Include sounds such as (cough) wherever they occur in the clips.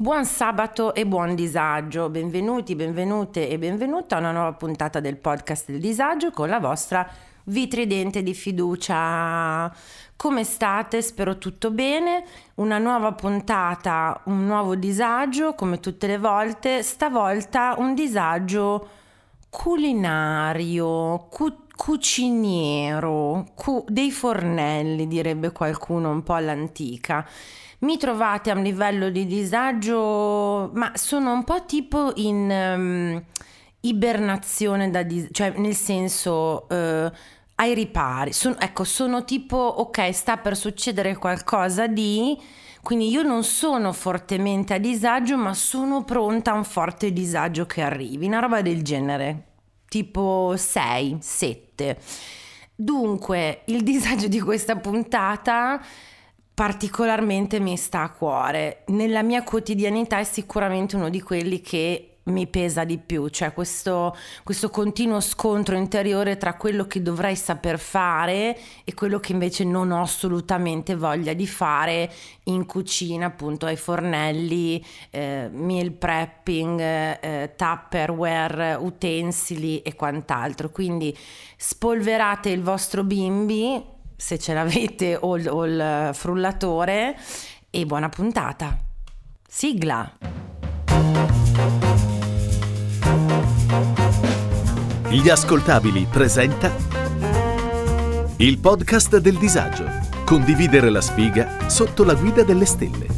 Buon sabato e buon disagio, benvenuti, benvenute e benvenuta a una nuova puntata del podcast del disagio con la vostra vitridente di fiducia. Come state? Spero tutto bene. Una nuova puntata, un nuovo disagio come tutte le volte, stavolta un disagio culinario, cu- cuciniero, cu- dei fornelli direbbe qualcuno un po' all'antica mi trovate a un livello di disagio, ma sono un po' tipo in um, ibernazione, da dis- cioè nel senso uh, ai ripari. Son- ecco, sono tipo, ok, sta per succedere qualcosa di... Quindi io non sono fortemente a disagio, ma sono pronta a un forte disagio che arrivi, una roba del genere, tipo 6, 7. Dunque, il disagio di questa puntata particolarmente mi sta a cuore. Nella mia quotidianità è sicuramente uno di quelli che mi pesa di più, cioè questo, questo, continuo scontro interiore tra quello che dovrei saper fare e quello che invece non ho assolutamente voglia di fare in cucina, appunto ai fornelli, eh, meal prepping, eh, tupperware, utensili e quant'altro. Quindi spolverate il vostro bimbi se ce l'avete o il, o il frullatore e buona puntata. Sigla. Gli ascoltabili presenta il podcast del disagio. Condividere la sfiga sotto la guida delle stelle.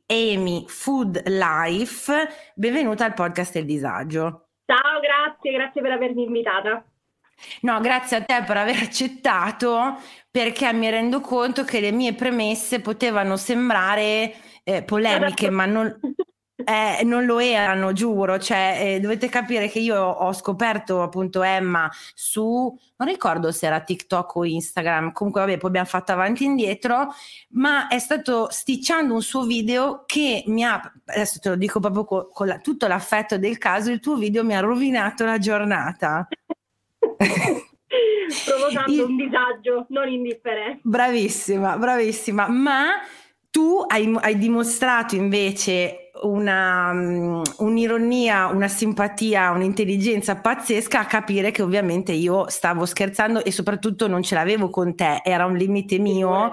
Amy Food Life. Benvenuta al podcast del disagio. Ciao, grazie, grazie per avermi invitata. No, grazie a te per aver accettato perché mi rendo conto che le mie premesse potevano sembrare eh, polemiche, ma non, eh, non lo erano, giuro, cioè eh, dovete capire che io ho scoperto appunto Emma su, non ricordo se era TikTok o Instagram, comunque vabbè poi abbiamo fatto avanti e indietro, ma è stato sticciando un suo video che mi ha, adesso te lo dico proprio con, con la, tutto l'affetto del caso, il tuo video mi ha rovinato la giornata. (laughs) Provocando un disagio non indifferente. Bravissima, bravissima, ma tu hai, hai dimostrato invece una, um, un'ironia, una simpatia, un'intelligenza pazzesca a capire che ovviamente io stavo scherzando e soprattutto non ce l'avevo con te, era un limite mio.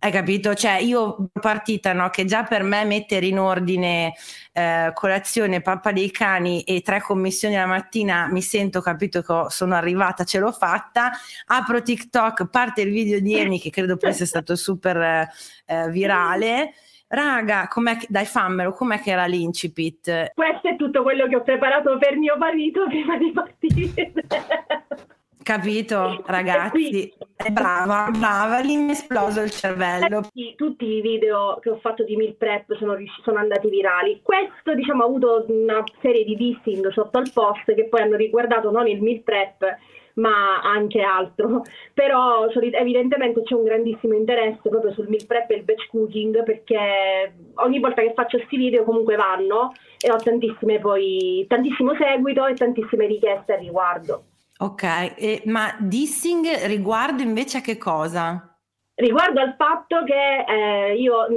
Hai capito? Cioè, io partita, no? Che già per me mettere in ordine eh, colazione, pappa dei cani e tre commissioni la mattina mi sento, capito che sono arrivata, ce l'ho fatta. Apro TikTok, parte il video di Emi, che credo poi sia stato super eh, virale raga, com'è che, dai fammelo, com'è che era l'incipit? Questo è tutto quello che ho preparato per mio marito prima di partire. Capito, (laughs) ragazzi? È brava, brava, lì mi è esploso il cervello. Tutti, tutti i video che ho fatto di meal prep sono, sono andati virali. Questo, diciamo, ha avuto una serie di dissing sotto al post che poi hanno riguardato non il meal prep, ma anche altro. (laughs) Però evidentemente c'è un grandissimo interesse proprio sul meal prep e il batch cooking perché ogni volta che faccio questi video comunque vanno e ho tantissime poi, tantissimo seguito e tantissime richieste al riguardo. Ok, e, ma dissing riguardo invece a che cosa? Riguardo al fatto che eh, io nel,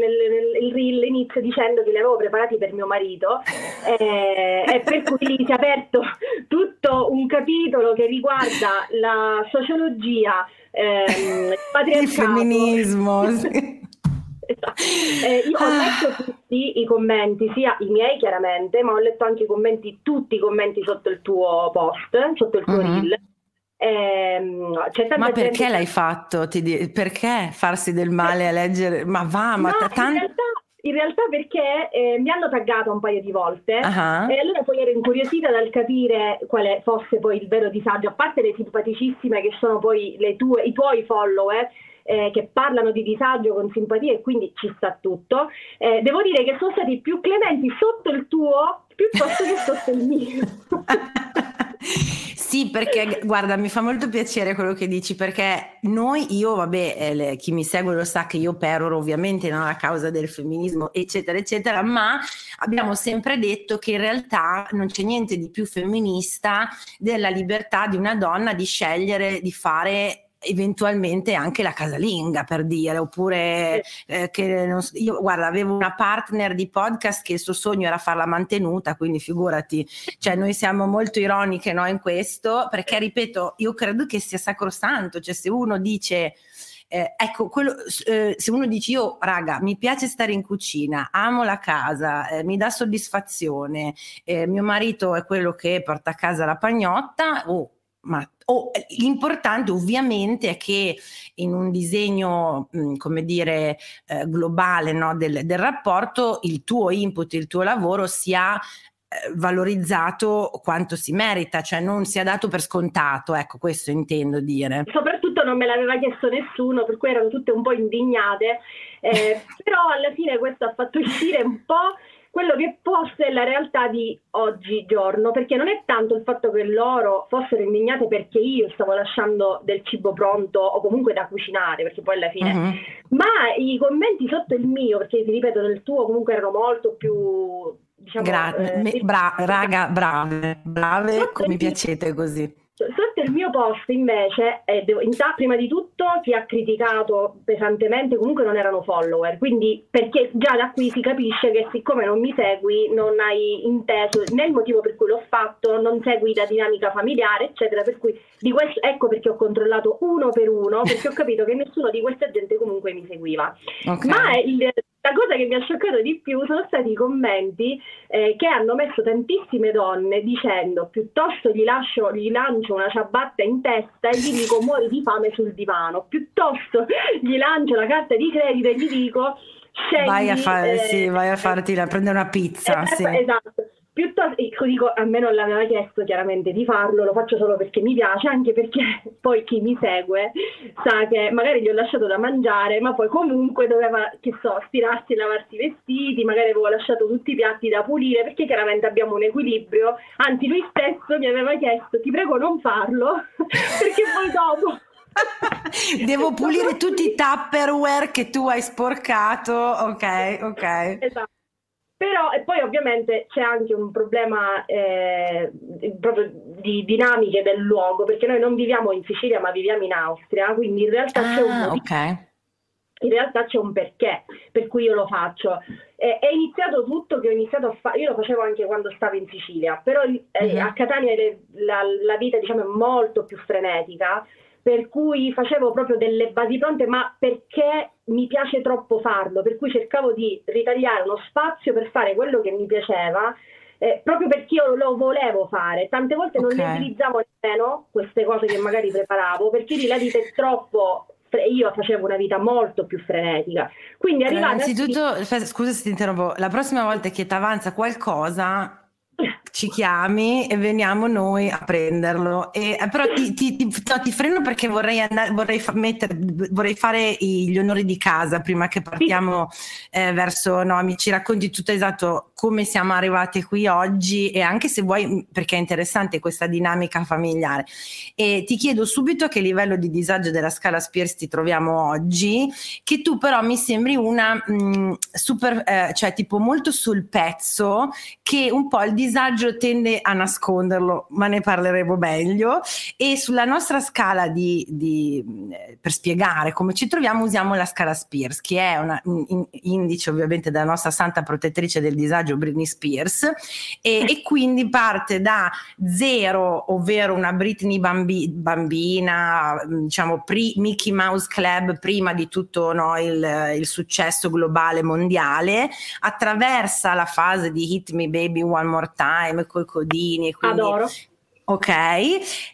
nel reel inizio dicendo che li avevo preparati per mio marito eh, e per cui si è aperto tutto un capitolo che riguarda la sociologia, ehm, il Il femminismo. (laughs) Esatto. Eh, io ho ah. letto tutti i commenti, sia i miei chiaramente, ma ho letto anche i commenti, tutti i commenti sotto il tuo post, sotto il tuo uh-huh. reel eh, ma perché gente... l'hai fatto? Perché farsi del male a leggere? Ma va, ma no, tanto... In realtà, in realtà perché eh, mi hanno taggata un paio di volte uh-huh. e allora poi ero incuriosita dal capire quale fosse poi il vero disagio, a parte le simpaticissime che sono poi tue, i tuoi follower. Eh, che parlano di disagio con simpatia e quindi ci sta tutto. Eh, devo dire che sono stati più clementi sotto il tuo piuttosto che sotto il mio. (laughs) (laughs) Sì, perché guarda, mi fa molto piacere quello che dici, perché noi, io, vabbè, eh, le, chi mi segue lo sa che io peroro ovviamente no, la causa del femminismo, eccetera, eccetera, ma abbiamo sempre detto che in realtà non c'è niente di più femminista della libertà di una donna di scegliere di fare eventualmente anche la casalinga per dire oppure eh, che non, io guarda avevo una partner di podcast che il suo sogno era farla mantenuta quindi figurati. Cioè noi siamo molto ironiche no, in questo perché ripeto io credo che sia sacrosanto. Cioè se uno dice eh, ecco, quello, eh, se uno dice io, raga, mi piace stare in cucina, amo la casa, eh, mi dà soddisfazione, eh, mio marito è quello che porta a casa la pagnotta, oh, ma oh, l'importante ovviamente è che in un disegno, mh, come dire, eh, globale no, del, del, rapporto, il tuo input, il tuo lavoro sia eh, valorizzato quanto si merita, cioè non sia dato per scontato, ecco questo intendo dire. Soprattutto non me l'aveva chiesto nessuno, per cui erano tutte un po' indignate, eh, (laughs) però alla fine questo ha fatto uscire un po' quello che fosse la realtà di oggigiorno, perché non è tanto il fatto che loro fossero indignate perché io stavo lasciando del cibo pronto o comunque da cucinare, perché poi alla fine, uh-huh. ma i commenti sotto il mio, perché ti ripeto, nel tuo comunque erano molto più... Diciamo, Gra- eh, bra- raga, brave, brave, come piacete così. Sotto il mio post invece, eh, devo, in, prima di tutto chi ha criticato pesantemente comunque non erano follower, quindi perché già da qui si capisce che siccome non mi segui non hai inteso né il motivo per cui l'ho fatto, non segui la dinamica familiare eccetera, per cui di questo, ecco perché ho controllato uno per uno, perché ho capito che nessuno di questa gente comunque mi seguiva. Okay. Ma il, la cosa che mi ha scioccato di più sono stati i commenti eh, che hanno messo tantissime donne dicendo piuttosto gli, lascio, gli lancio una ciabatta in testa e gli dico muori di fame sul divano, piuttosto (laughs) gli lancio la carta di credito e gli dico scegli, vai a, fare, eh, sì, vai a farti la, prendere una pizza. Eh, sì. Esatto piuttosto dico, a me non l'aveva chiesto chiaramente di farlo, lo faccio solo perché mi piace, anche perché (laughs) poi chi mi segue sa che magari gli ho lasciato da mangiare, ma poi comunque doveva, che so, stirarsi e lavarsi i vestiti, magari avevo lasciato tutti i piatti da pulire, perché chiaramente abbiamo un equilibrio, anzi lui stesso mi aveva chiesto ti prego non farlo, (laughs) perché poi dopo... (laughs) Devo pulire tutti i tupperware che tu hai sporcato, ok, ok. Esatto. Però, e poi ovviamente c'è anche un problema eh, proprio di dinamiche del luogo, perché noi non viviamo in Sicilia ma viviamo in Austria, quindi in realtà ah, c'è un ah, okay. in realtà c'è un perché per cui io lo faccio. Eh, è iniziato tutto che ho iniziato a fare, io lo facevo anche quando stavo in Sicilia, però eh, uh-huh. a Catania le, la, la, vita diciamo è molto più frenetica per cui facevo proprio delle basi pronte, ma perché mi piace troppo farlo, per cui cercavo di ritagliare uno spazio per fare quello che mi piaceva. Eh, proprio perché io lo volevo fare, tante volte non okay. le utilizzavo nemmeno queste cose che magari preparavo, perché lì la vita è troppo io facevo una vita molto più frenetica. Quindi arrivare allora, innanzitutto, qui... scusa se ti interrompo, la prossima volta che ti avanza qualcosa ci chiami e veniamo noi a prenderlo. E, eh, però ti, ti, ti, ti, freno perché vorrei, andare, vorrei, fa, mettere, vorrei fare gli onori di casa prima che partiamo eh, verso no, mi ci racconti tutto esatto come siamo arrivati qui oggi e anche se vuoi perché è interessante questa dinamica familiare. E ti chiedo subito a che livello di disagio della scala Spears ti troviamo oggi, che tu però mi sembri una mh, mm, super, eh, cioè tipo molto sul pezzo che un po' il disagio linguaggio tende a nasconderlo, ma ne parleremo meglio. E sulla nostra scala di, di, per spiegare come ci troviamo usiamo la scala Spears, che è un in, indice ovviamente della nostra santa protettrice del disagio Britney Spears, e, e quindi parte da zero, ovvero una Britney bambi, bambina, diciamo pre Mickey Mouse Club, prima di tutto no, il, il successo globale mondiale, attraversa la fase di Hit Me Baby One More Time, coi codini. Quindi, Adoro. Ok,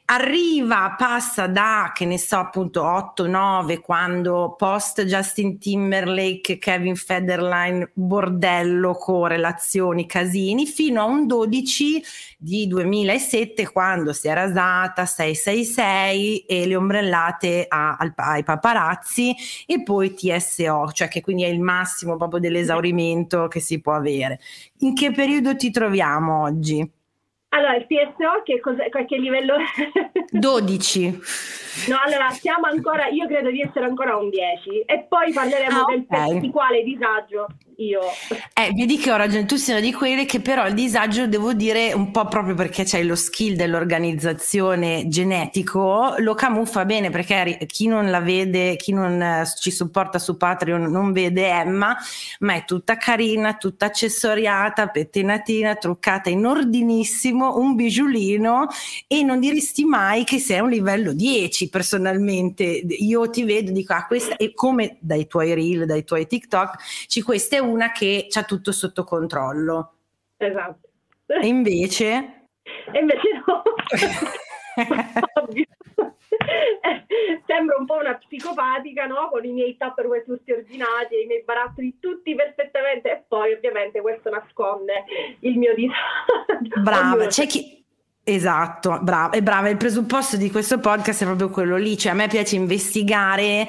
arriva, passa da che ne so appunto 8-9 quando post Justin Timberlake, Kevin Federline, bordello, correlazioni, casini, fino a un 12 di 2007 quando si è rasata 666 e le ombrellate a, ai paparazzi e poi TSO, cioè che quindi è il massimo proprio dell'esaurimento che si può avere. In che periodo ti troviamo oggi? Allora, il PSO che, cos'è, che livello 12. No, allora siamo ancora, io credo di essere ancora un 10 e poi parleremo ah, del okay. di quale disagio io. Eh, vedi che ho ragione, tu sei una di quelle che però il disagio devo dire un po' proprio perché c'hai lo skill dell'organizzazione genetico, lo camuffa bene perché chi non la vede, chi non eh, ci supporta su Patreon non vede Emma, ma è tutta carina, tutta accessoriata, pettinatina, truccata in ordinissimo, un bigiulino e non diresti mai che sei a un livello 10 personalmente, io ti vedo, dico, ah, questa, e come dai tuoi reel, dai tuoi TikTok, ci questa è una che ha tutto sotto controllo. Esatto. E invece? E invece no. (laughs) (laughs) Sembro un po' una psicopatica, no? Con i miei tupperware tutti ordinati e i miei barattoli tutti perfettamente e poi ovviamente questo nasconde il mio disagio. Brava, c'è chi, Esatto, brava, e brava, il presupposto di questo podcast è proprio quello lì, cioè a me piace investigare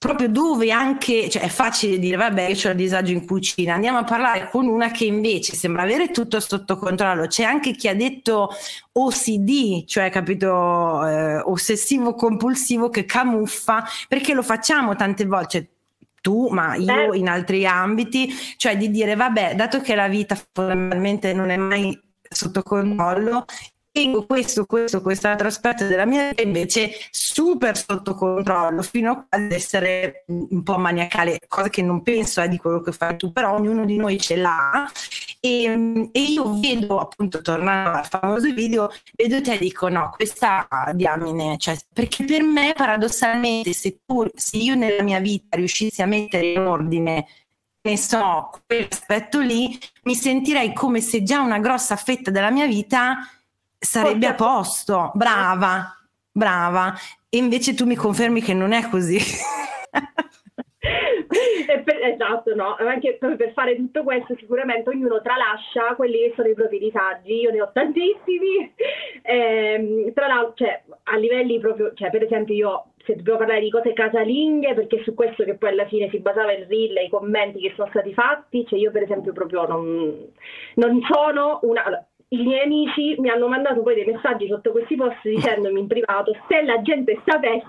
proprio dove anche, cioè è facile dire vabbè io ho il disagio in cucina, andiamo a parlare con una che invece sembra avere tutto sotto controllo, c'è anche chi ha detto OCD, cioè capito, eh, ossessivo compulsivo che camuffa, perché lo facciamo tante volte, cioè, tu, ma io in altri ambiti, cioè di dire vabbè, dato che la vita fondamentalmente non è mai sotto controllo, tengo questo, questo, quest'altro aspetto della mia vita invece super sotto controllo, fino ad essere un po' maniacale, cosa che non penso è eh, di quello che fai tu, però ognuno di noi ce l'ha. E, e io vedo, appunto, tornando al famoso video, vedo te e dico: no, questa diamine, cioè, perché per me, paradossalmente, se, tu, se io nella mia vita riuscissi a mettere in ordine ne so, quell'aspetto lì, mi sentirei come se già una grossa fetta della mia vita sarebbe a posto, brava, brava. E invece tu mi confermi che non è così. esatto, no, anche per fare tutto questo sicuramente ognuno tralascia quelli che sono i propri disagi, io ne ho tantissimi, ehm, tra l'altro cioè, a livelli proprio, cioè per esempio io se dobbiamo parlare di cose casalinghe, perché su questo che poi alla fine si basava il reel e i commenti che sono stati fatti, cioè io per esempio proprio non, non sono una... I miei amici mi hanno mandato poi dei messaggi sotto questi post dicendomi in privato se la gente sapesse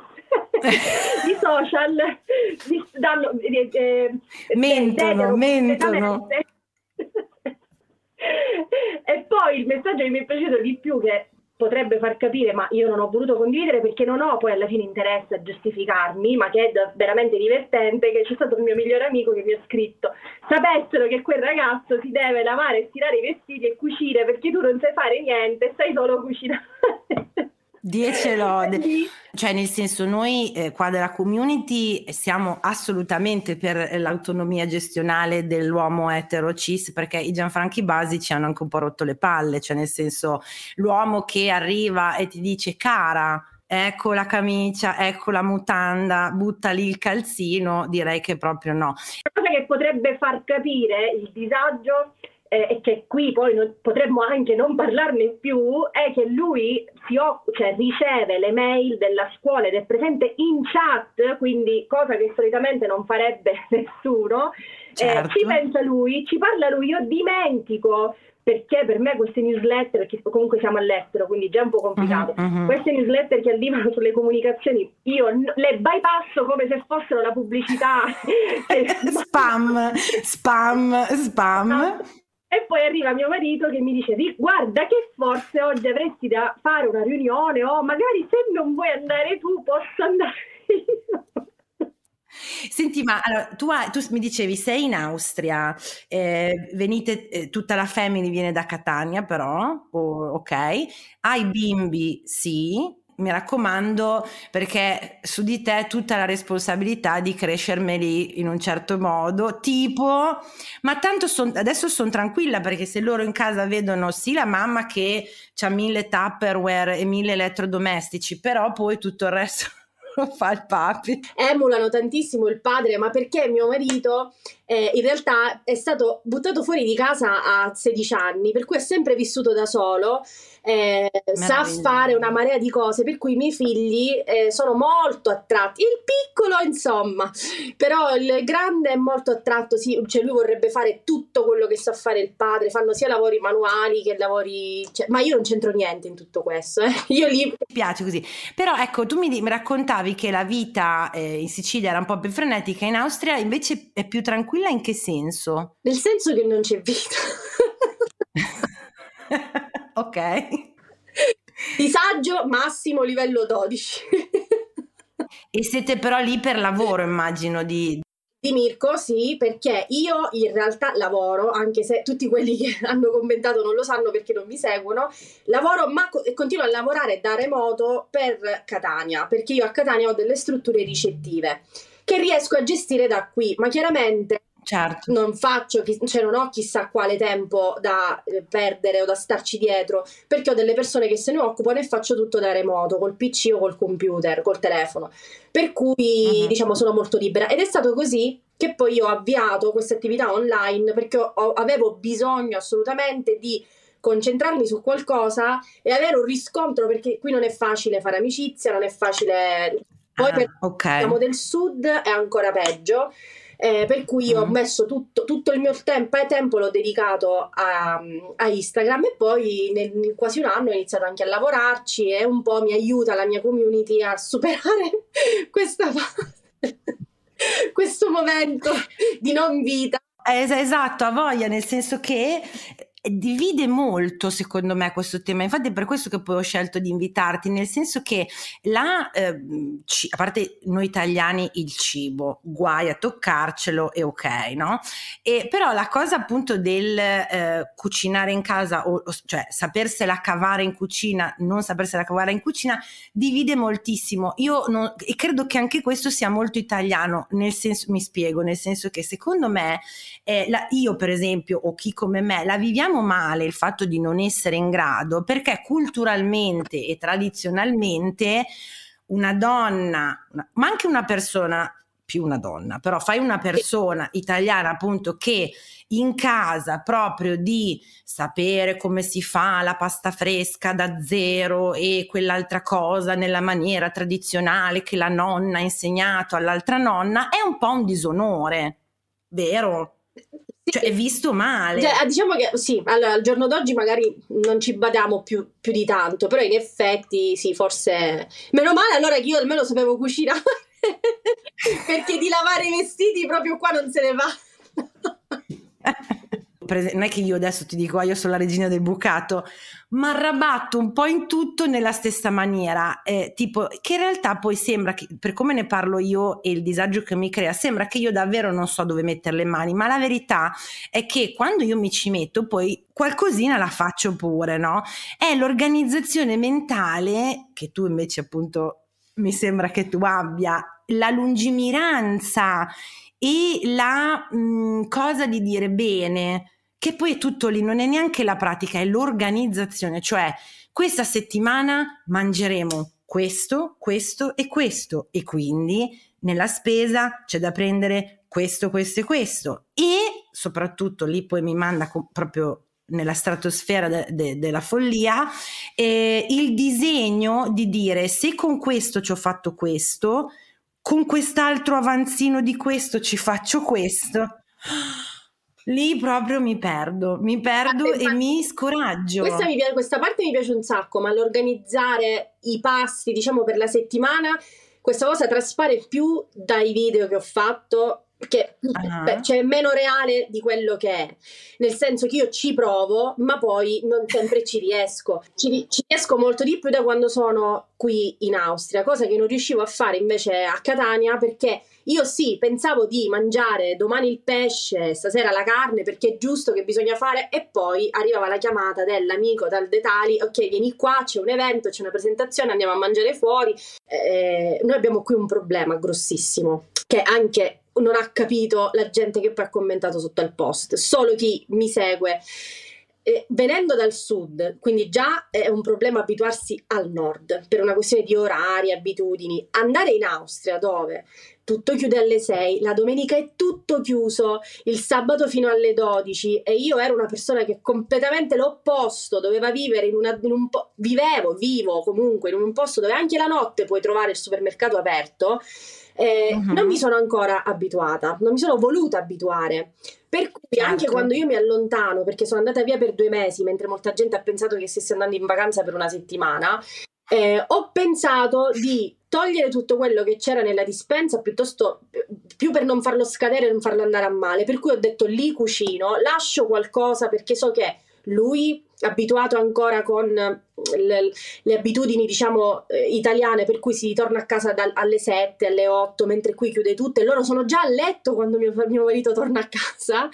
i social mi danno eh, eh, mentono, mentono. (laughs) e poi il messaggio che mi è piaciuto di più che potrebbe far capire, ma io non ho voluto condividere perché non ho poi alla fine interesse a giustificarmi, ma che è veramente divertente, che c'è stato il mio migliore amico che mi ha scritto, sapessero che quel ragazzo si deve lavare stirare i vestiti e cucire perché tu non sai fare niente, stai solo cucinare. (laughs) Dieci lode, cioè nel senso noi eh, qua della community siamo assolutamente per l'autonomia gestionale dell'uomo etero cis perché i Gianfranchi basici hanno anche un po' rotto le palle, cioè nel senso l'uomo che arriva e ti dice cara ecco la camicia, ecco la mutanda, butta lì il calzino, direi che proprio no. La cosa che potrebbe far capire il disagio eh, e che qui poi non, potremmo anche non parlarne più, è che lui si cioè, riceve le mail della scuola ed è presente in chat, quindi cosa che solitamente non farebbe (laughs) nessuno. Certo. Eh, ci pensa lui, ci parla lui, io dimentico perché per me queste newsletter, che comunque siamo all'estero, quindi già un po' complicato, uh-huh, uh-huh. queste newsletter che arrivano (laughs) sulle comunicazioni, io le bypasso come se fossero la pubblicità. (laughs) spam, spam, spam. Esatto. E poi arriva mio marito che mi dice: Guarda, che forse oggi avresti da fare una riunione, o magari se non vuoi andare tu, posso andare (laughs) io. Senti, ma allora, tu, hai, tu, mi dicevi sei in Austria, eh, venite, eh, tutta la family viene da Catania però, oh, ok, hai bimbi sì, mi raccomando, perché su di te tutta la responsabilità di crescermeli in un certo modo, tipo, ma tanto son, adesso sono tranquilla perché se loro in casa vedono sì la mamma che ha mille Tupperware e mille elettrodomestici, però poi tutto il resto (laughs) lo fa il papi. Emulano tantissimo il padre, ma perché mio marito eh, in realtà è stato buttato fuori di casa a 16 anni, per cui è sempre vissuto da solo eh, sa fare una marea di cose, per cui i miei figli eh, sono molto attratti. Il piccolo, insomma, però il grande è molto attratto, sì, cioè lui vorrebbe fare tutto quello che sa fare il padre, fanno sia lavori manuali che lavori... Cioè, ma io non c'entro niente in tutto questo, eh. (laughs) io lì... Mi piace così. Però ecco, tu mi, mi raccontavi che la vita eh, in Sicilia era un po' più frenetica, in Austria invece è più tranquilla in che senso? Nel senso che non c'è vita. (laughs) ok. Disagio massimo livello 12. e siete però lì per lavoro, immagino, di... Di Mirko, sì, perché io in realtà lavoro, anche se tutti quelli che (laughs) hanno commentato non lo sanno perché non mi seguono, lavoro ma continuo a lavorare da remoto per Catania, perché io a Catania ho delle strutture ricettive che riesco a gestire da qui, ma chiaramente Certo. Non faccio, cioè non ho chissà quale tempo da eh, perdere o da starci dietro, perché ho delle persone che se ne occupano e faccio tutto da remoto, col PC o col computer, col telefono. Per cui, uh-huh. diciamo, sono molto libera. Ed è stato così che poi ho avviato questa attività online perché ho, avevo bisogno assolutamente di concentrarmi su qualcosa e avere un riscontro perché qui non è facile fare amicizia, non è facile. Poi ah, per okay. siamo del sud è ancora peggio eh, per cui mm. ho messo tutto, tutto, il mio tempo, eh, tempo l'ho dedicato a, a Instagram e poi nel, in quasi un anno ho iniziato anche a lavorarci e un po' mi aiuta la mia community a superare (laughs) questa fase, (laughs) questo momento di non vita. esatto, a voglia, nel senso che divide molto secondo me questo tema. Infatti è per questo che poi ho scelto di invitarti nel senso che la eh, a parte noi italiani il cibo guai a toccarcelo e ok no? E però la cosa appunto del eh, cucinare in casa o, o, cioè sapersela cavare in cucina non sapersela cavare in cucina divide moltissimo. Io non, e credo che anche questo sia molto italiano nel senso mi spiego nel senso che secondo me eh, la, io per esempio o chi come me la viviamo vediamo male il fatto di non essere in grado perché culturalmente e tradizionalmente una donna, ma anche una persona più una donna, però fai una persona italiana appunto che in casa proprio di sapere come si fa la pasta fresca da zero e quell'altra cosa nella maniera tradizionale che la nonna ha insegnato all'altra nonna è un po' un disonore, vero? Cioè, è visto male. Cioè, diciamo che sì, allora, al giorno d'oggi magari non ci badiamo più, più, di tanto, però in effetti sì, forse... Meno male allora che io almeno sapevo cucinare, (laughs) perché di lavare i vestiti proprio qua non se ne va. (laughs) non è che io adesso ti dico, ah, io sono la regina del bucato, ma arrabatto un po' in tutto nella stessa maniera, eh, tipo che in realtà poi sembra che, per come ne parlo io e il disagio che mi crea, sembra che io davvero non so dove mettere le mani, ma la verità è che quando io mi ci metto poi qualcosina la faccio pure, no? È l'organizzazione mentale che tu invece appunto mi sembra che tu abbia, la lungimiranza e la mh, mm, cosa di dire bene, che poi è tutto lì, non è neanche la pratica, è l'organizzazione, cioè questa settimana mangeremo questo, questo e questo e quindi nella spesa c'è da prendere questo, questo e questo e soprattutto lì poi mi manda co- proprio nella stratosfera de- de- della follia eh, il disegno di dire se con questo ci ho fatto questo con quest'altro avanzino di questo ci faccio questo (gasps) (gasps) Lì proprio mi perdo, mi perdo ah, e mi scoraggio. Questa, mi piace, questa parte mi piace un sacco, ma l'organizzare i passi, diciamo, per la settimana, questa cosa traspare più dai video che ho fatto che uh-huh. beh, cioè, è meno reale di quello che è, nel senso che io ci provo, ma poi non sempre ci riesco. Ci, ci, riesco molto di più da quando sono qui in Austria, cosa che non riuscivo a fare invece a Catania perché io sì, pensavo di mangiare domani il pesce, stasera la carne perché è giusto che bisogna fare e poi arrivava la chiamata dell'amico dal Detali, ok vieni qua, c'è un evento, c'è una presentazione, andiamo a mangiare fuori. Eh, noi abbiamo qui un problema grossissimo che anche non ha capito la gente che poi ha commentato sotto al post, solo chi mi segue. Eh, venendo dal sud, quindi già è un problema abituarsi al nord per una questione di orari, abitudini. Andare in Austria dove tutto chiude alle 6, la domenica è tutto chiuso, il sabato fino alle 12 e io ero una persona che completamente l'opposto, doveva vivere in, una, in un po', vivevo, vivo comunque in un posto dove anche la notte puoi trovare il supermercato aperto eh, uh-huh. Non mi sono ancora abituata, non mi sono voluta abituare. Per cui certo. anche quando io mi allontano, perché sono andata via per due mesi, mentre molta gente ha pensato che stessi andando in vacanza per una settimana, eh, ho pensato di togliere tutto quello che c'era nella dispensa piuttosto più per non farlo scadere e non farlo andare a male. Per cui ho detto lì cucino, lascio qualcosa perché so che lui abituato ancora con le, le abitudini diciamo eh, italiane per cui si torna a casa da, alle 7 alle 8 mentre qui chiude tutto e loro sono già a letto quando mio, (laughs) mio marito torna a casa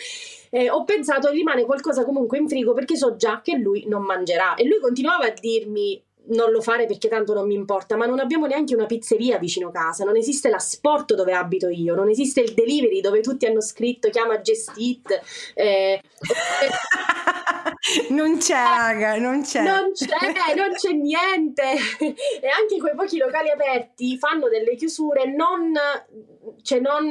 eh, ho pensato rimane qualcosa comunque in frigo perché so già che lui non mangerà. E lui continuava a dirmi non lo fare perché tanto non mi importa, ma non abbiamo neanche una pizzeria vicino casa, non esiste la sport dove abito io, non esiste il delivery dove tutti hanno scritto chiama Gestit. Eh, (laughs) non c'è, raga, non c'è. Non c'è, non c'è niente. (laughs) E anche quei pochi locali aperti fanno delle chiusure non, cioè non,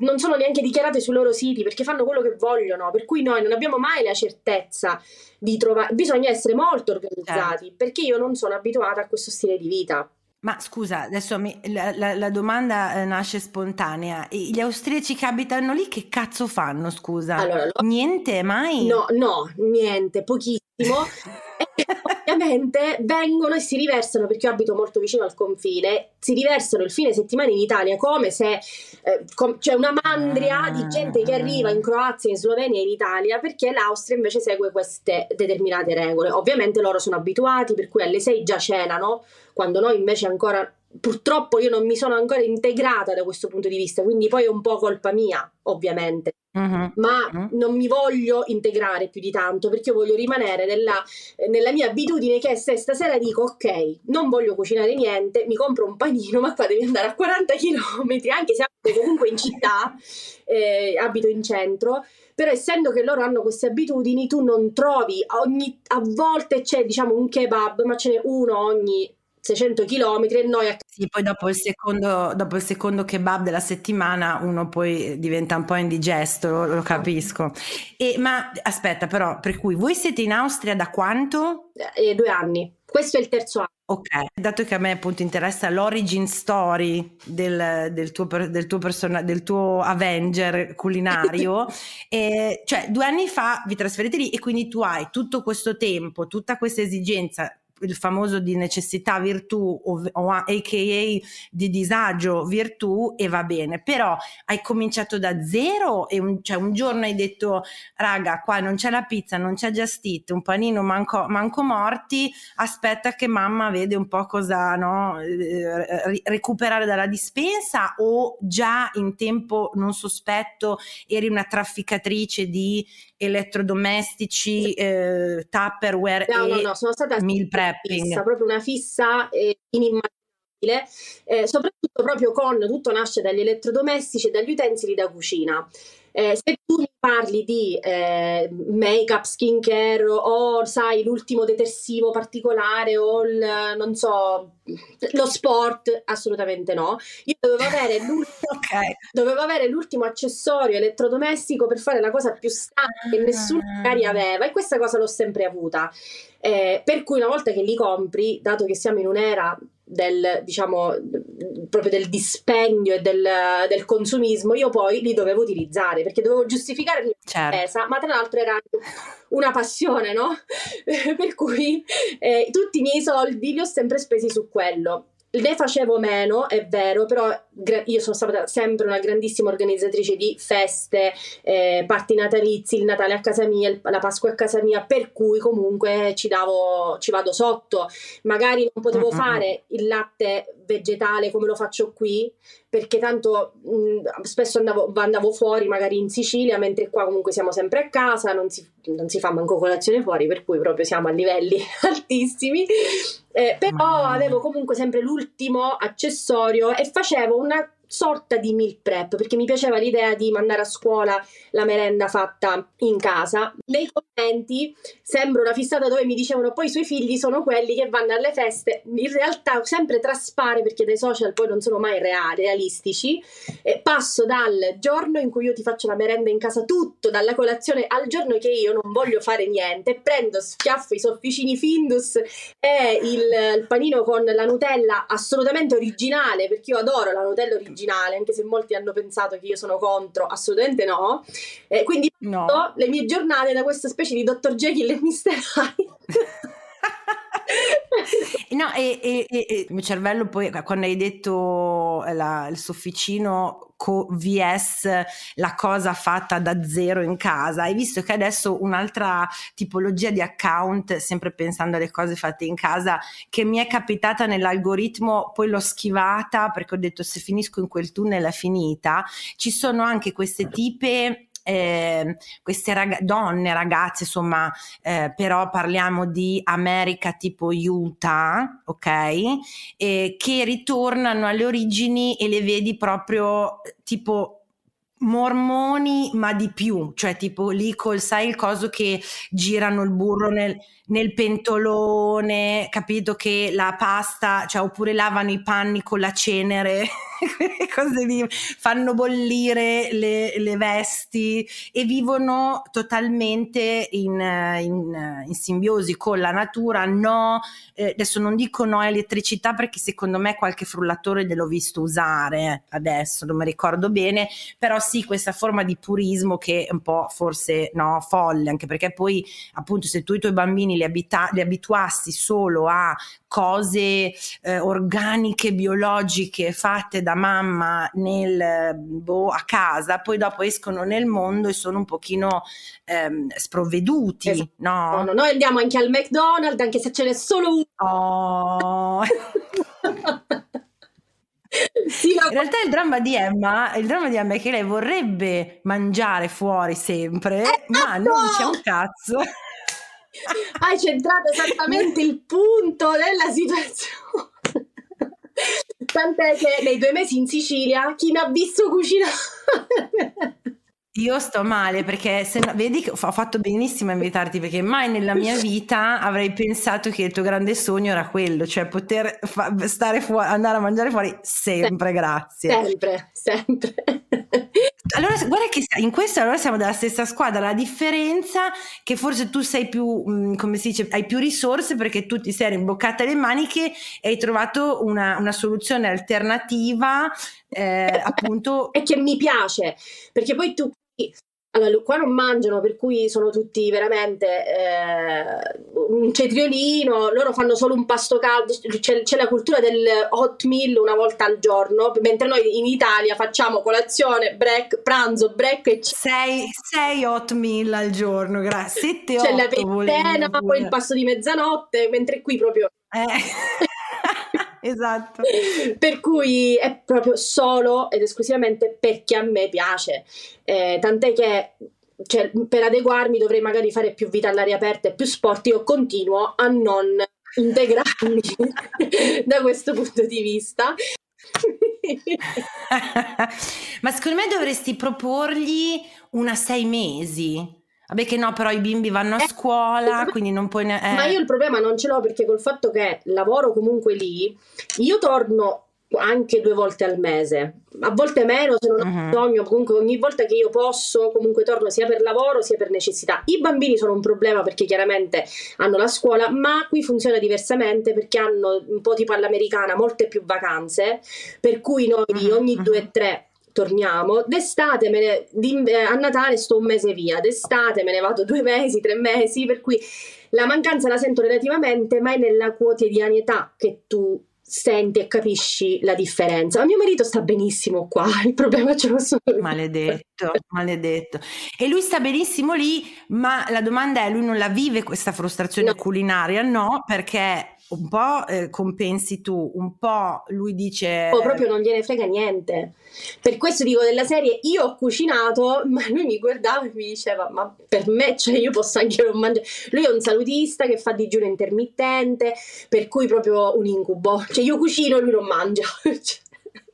non sono neanche dichiarate sui loro siti perché fanno quello che vogliono, per cui noi non abbiamo mai la certezza di trovare, bisogna essere molto organizzati certo. perché io non sono abituata a questo stile di vita. Ma scusa, adesso mi, la, la, la, domanda eh, nasce spontanea. Gli austriaci che abitano lì che cazzo fanno, scusa? Allora, niente, mai? No, no, niente, pochissimo. (laughs) ovviamente vengono e si riversano, perché io abito molto vicino al confine, si riversano il fine settimana in Italia come se eh, com- c'è una mandria di gente che arriva in Croazia, in Slovenia e in Italia perché l'Austria invece segue queste determinate regole. Ovviamente loro sono abituati, per cui alle 6 già cenano, quando noi invece ancora purtroppo io non mi sono ancora integrata da questo punto di vista, quindi poi è un po' colpa mia, ovviamente. Uh-huh. Ma uh-huh. non mi voglio integrare più di tanto perché io voglio rimanere nella, nella, mia abitudine che è se stasera dico ok, non voglio cucinare niente, mi compro un panino, ma qua devi andare a 40 km, anche se abito comunque in città, (laughs) eh, abito in centro però essendo che loro hanno queste abitudini tu non trovi ogni, a volte c'è diciamo un kebab ma ce n'è uno ogni 600 km e noi a... Sì, poi dopo il, secondo, dopo il secondo kebab della settimana uno poi diventa un po' indigesto, lo, lo capisco. E, ma aspetta però, per cui voi siete in Austria da quanto? Eh, due anni, questo è il terzo anno. Ok, dato che a me appunto interessa l'origin story del, del, tuo, del, tuo, persona, del tuo Avenger culinario, (laughs) e, cioè due anni fa vi trasferite lì e quindi tu hai tutto questo tempo, tutta questa esigenza il famoso di necessità virtù o, o aka di disagio virtù e va bene, però hai cominciato da zero e un, cioè un giorno hai detto raga qua non c'è la pizza, non c'è Just Eat, un panino manco, manco morti, aspetta che mamma vede un po' cosa no, eh, recuperare dalla dispensa o già in tempo non sospetto eri una trafficatrice di elettrodomestici, eh, Tupperware no, e no, no, sono stata meal prepping. Fissa, proprio una fissa eh, inimmaginabile, eh, soprattutto proprio con tutto nasce dagli elettrodomestici e dagli utensili da cucina. Eh, se tu mi parli di eh, make-up, skincare o sai l'ultimo detersivo particolare o il, non so, lo sport, assolutamente no. Io dovevo avere, (laughs) okay. dovevo avere l'ultimo accessorio elettrodomestico per fare la cosa più standard che nessuno magari aveva e questa cosa l'ho sempre avuta. Eh, per cui una volta che li compri, dato che siamo in un'era del, diciamo, proprio del dispendio e del, del, consumismo, io poi li dovevo utilizzare perché dovevo giustificare la certo. spesa, ma tra l'altro era una passione, no? (laughs) per cui eh, tutti i miei soldi li ho sempre spesi su quello. Ne facevo meno, è vero, però io sono stata sempre una grandissima organizzatrice di feste, eh, party natalizi, il Natale a casa mia, la Pasqua a casa mia, per cui comunque ci, davo, ci vado sotto. Magari non potevo mm-hmm. fare il latte vegetale come lo faccio qui, perché tanto mh, spesso andavo, andavo, fuori, magari in Sicilia, mentre qua comunque siamo sempre a casa, non si, non si fa manco colazione fuori, per cui proprio siamo a livelli (laughs) altissimi. Eh, però avevo comunque sempre l'ultimo accessorio e facevo una sorta di meal prep perché mi piaceva l'idea di mandare a scuola la merenda fatta in casa. Nei commenti sembro una fissata dove mi dicevano poi i suoi figli sono quelli che vanno alle feste. In realtà sempre traspare perché dai social poi non sono mai reali, realistici. E passo dal giorno in cui io ti faccio la merenda in casa tutto, dalla colazione al giorno che io non voglio fare niente, prendo, schiaffo i sofficini Findus e il, il panino con la Nutella assolutamente originale perché io adoro la Nutella originale originale, anche se molti hanno pensato che io sono contro, assolutamente no. Eh, quindi no. le mie giornate da questa specie di Dr. Jekyll e Mr. Hyde. (laughs) no, e, e, e, il mio cervello poi quando hai detto la, il sofficino co- vs la cosa fatta da zero in casa, hai visto che adesso un'altra tipologia di account, sempre pensando alle cose fatte in casa, che mi è capitata nell'algoritmo, poi l'ho schivata perché ho detto se finisco in quel tunnel è finita, ci sono anche queste tipe eh, queste rag- donne, ragazze, insomma, eh, però parliamo di America tipo Utah, ok? Eh, che ritornano alle origini e le vedi proprio tipo mormoni ma di più, cioè tipo lì col sai il coso che girano il burro nel, nel pentolone, capito? Che la pasta, cioè oppure lavano i panni con la cenere, (laughs) (laughs) cose lì, fanno bollire le, le, vesti e vivono totalmente in, in, in simbiosi con la natura, no, eh, adesso non dico no elettricità perché secondo me qualche frullatore gliel'ho visto usare adesso, non mi ricordo bene, però sì questa forma di purismo che è un po' forse no, folle, anche perché poi appunto se tu i tuoi bambini li, abita- li abituassi solo a cose eh, organiche, biologiche fatte da mamma nel, boh, a casa, poi dopo escono nel mondo e sono un pochino ehm, sprovveduti. Esatto. No? no? Noi andiamo anche al McDonald's, anche se ce n'è solo uno. Oh. Sì, in realtà il dramma di Emma, il dramma di Emma è che lei vorrebbe mangiare fuori sempre, eh, ma no! non c'è un cazzo. Hai centrato esattamente il punto della situazione. Tant'è che nei due mesi in Sicilia chi mi ha visto cucinare io sto male perché se no, vedi che ho fatto benissimo a invitarti perché mai nella mia vita avrei pensato che il tuo grande sogno era quello, cioè poter fa- stare fuori, andare a mangiare fuori sempre, grazie. Sempre, sempre. Allora, guarda che in questo allora siamo della stessa squadra, la differenza che forse tu sei più, mm, come si dice, hai più risorse perché tu ti sei rimboccata le maniche e hai trovato una, una soluzione alternativa eh, appunto... E che mi piace, perché poi tu allora, qua non mangiano, per cui sono tutti veramente eh, un cetriolino, loro fanno solo un pasto caldo, c'è, c'è, la cultura del hot meal una volta al giorno, mentre noi in Italia facciamo colazione, break, pranzo, break e... Sei, sei hot meal al giorno, grazie. Sette, c'è la pettena, poi il pasto di mezzanotte, mentre qui proprio... Eh. Esatto. (laughs) Per cui è proprio solo ed esclusivamente perché a me piace. Eh, tant'è che cioè, per adeguarmi dovrei magari fare più vita all'aria aperta e più sport. Io continuo a non integrarmi (laughs) da questo punto di vista. (laughs) Ma secondo me dovresti proporgli una sei mesi Vabbè che no, però i bimbi vanno a eh, scuola, eh, quindi non puoi... Ne- eh. Ma io il problema non ce l'ho perché col fatto che lavoro comunque lì, io torno anche due volte al mese, a volte meno se non ho uh-huh. bisogno, comunque ogni volta che io posso comunque torno sia per lavoro sia per necessità. I bambini sono un problema perché chiaramente hanno la scuola, ma qui funziona diversamente perché hanno un po' tipo all'americana molte più vacanze, per cui noi uh-huh. ogni due o tre torniamo. D'estate me ne, a Natale sto un mese via, d'estate me ne vado due mesi, tre mesi, per cui la mancanza la sento relativamente, ma è nella quotidianità che tu senti e capisci la differenza. Ma mio marito sta benissimo qua, (laughs) il problema ce lo so. Maledetto, maledetto. E lui sta benissimo lì, ma la domanda è, lui non la vive questa frustrazione No. culinaria? No, perché un po' eh, compensi tu, un po' lui dice... O proprio non gliene frega niente. Per questo dico della serie, io ho cucinato, (laughs) ma lui mi guardava e mi diceva, ma per me, cioè io posso anche non mangiare. Lui è un salutista che fa digiuno intermittente, per cui proprio un incubo. Cioè io cucino e lui non mangia. (laughs)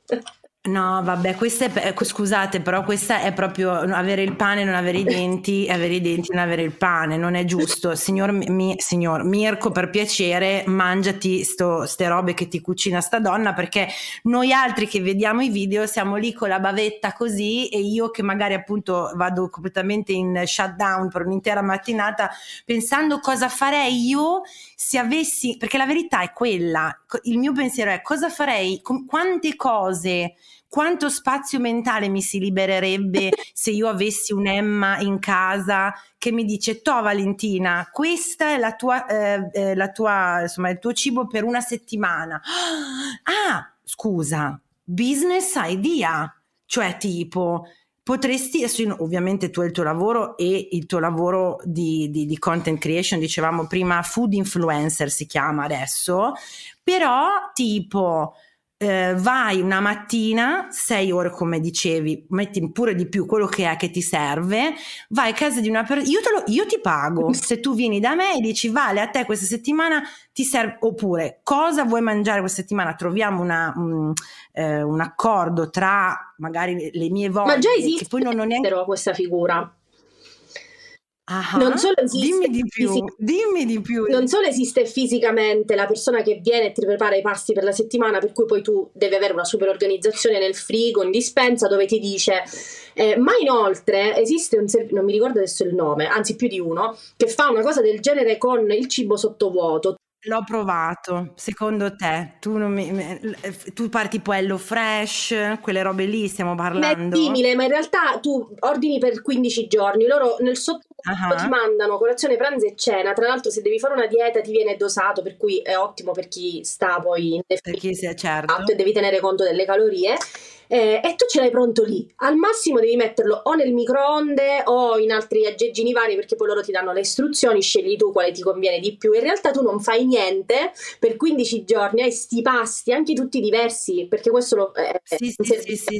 Cioè, No, vabbè, questa è, ecco, scusate, però questa è proprio avere il pane e non avere i denti, (laughs) avere i denti e non avere il pane, non è giusto. Signor, mi, signor Mirko, per piacere, mangiati sto, ste robe che ti cucina sta donna, perché noi altri che vediamo i video siamo lì con la bavetta così e io che magari appunto vado completamente in shutdown per un'intera mattinata pensando cosa farei io se avessi, perché la verità è quella, il mio pensiero è cosa farei, con quante cose, quanto spazio mentale mi si libererebbe (laughs) se io avessi un Emma in casa che mi dice, to Valentina, questa è la tua, eh, eh, la tua, insomma, il tuo cibo per una settimana. (gasps) Ah, scusa, business idea, cioè tipo potresti, ovviamente tu hai il tuo lavoro e il tuo lavoro di, di- di content creation, dicevamo prima food influencer si chiama adesso, però tipo eh, vai una mattina, sei ore come dicevi, metti pure di più quello che è che ti serve, vai a casa di una persona, io, io ti pago, (laughs) se tu vieni da me e dici vale a te questa settimana ti serve, oppure cosa vuoi mangiare questa settimana, troviamo una, un, eh, un accordo tra magari le mie voglie, ma già che esiste poi non, non è... però questa figura. Ah, Non solo esiste dimmi di più, fisic- dimmi di più. Non solo esiste fisicamente la persona che viene e ti prepara i pasti per la settimana, per cui poi tu devi avere una super organizzazione nel frigo, in dispensa, dove ti dice, eh, ma inoltre esiste un servizio, non mi ricordo adesso il nome, anzi più di uno, che fa una cosa del genere con il cibo sottovuoto. L'ho provato, secondo te, tu, mi, tu parti tipo Hello Fresh, quelle robe lì stiamo Ma è parlando? simile, ma in realtà tu ordini per 15 giorni, loro nel sottovuoto Ah. ti mandano colazione, pranzo e cena. Tra l'altro, se devi fare una dieta ti viene dosato, per cui è ottimo per chi sta poi in Per chi sia certo. Esatto, e devi tenere conto delle calorie. eh, e tu ce l'hai pronto lì. Al massimo devi metterlo o nel microonde o in altri aggeggini vari perché poi loro ti danno le istruzioni, scegli tu quale ti conviene di più. In realtà tu non fai niente per 15 giorni, hai sti pasti anche tutti diversi perché questo lo, è Sì, sì, sì, sì,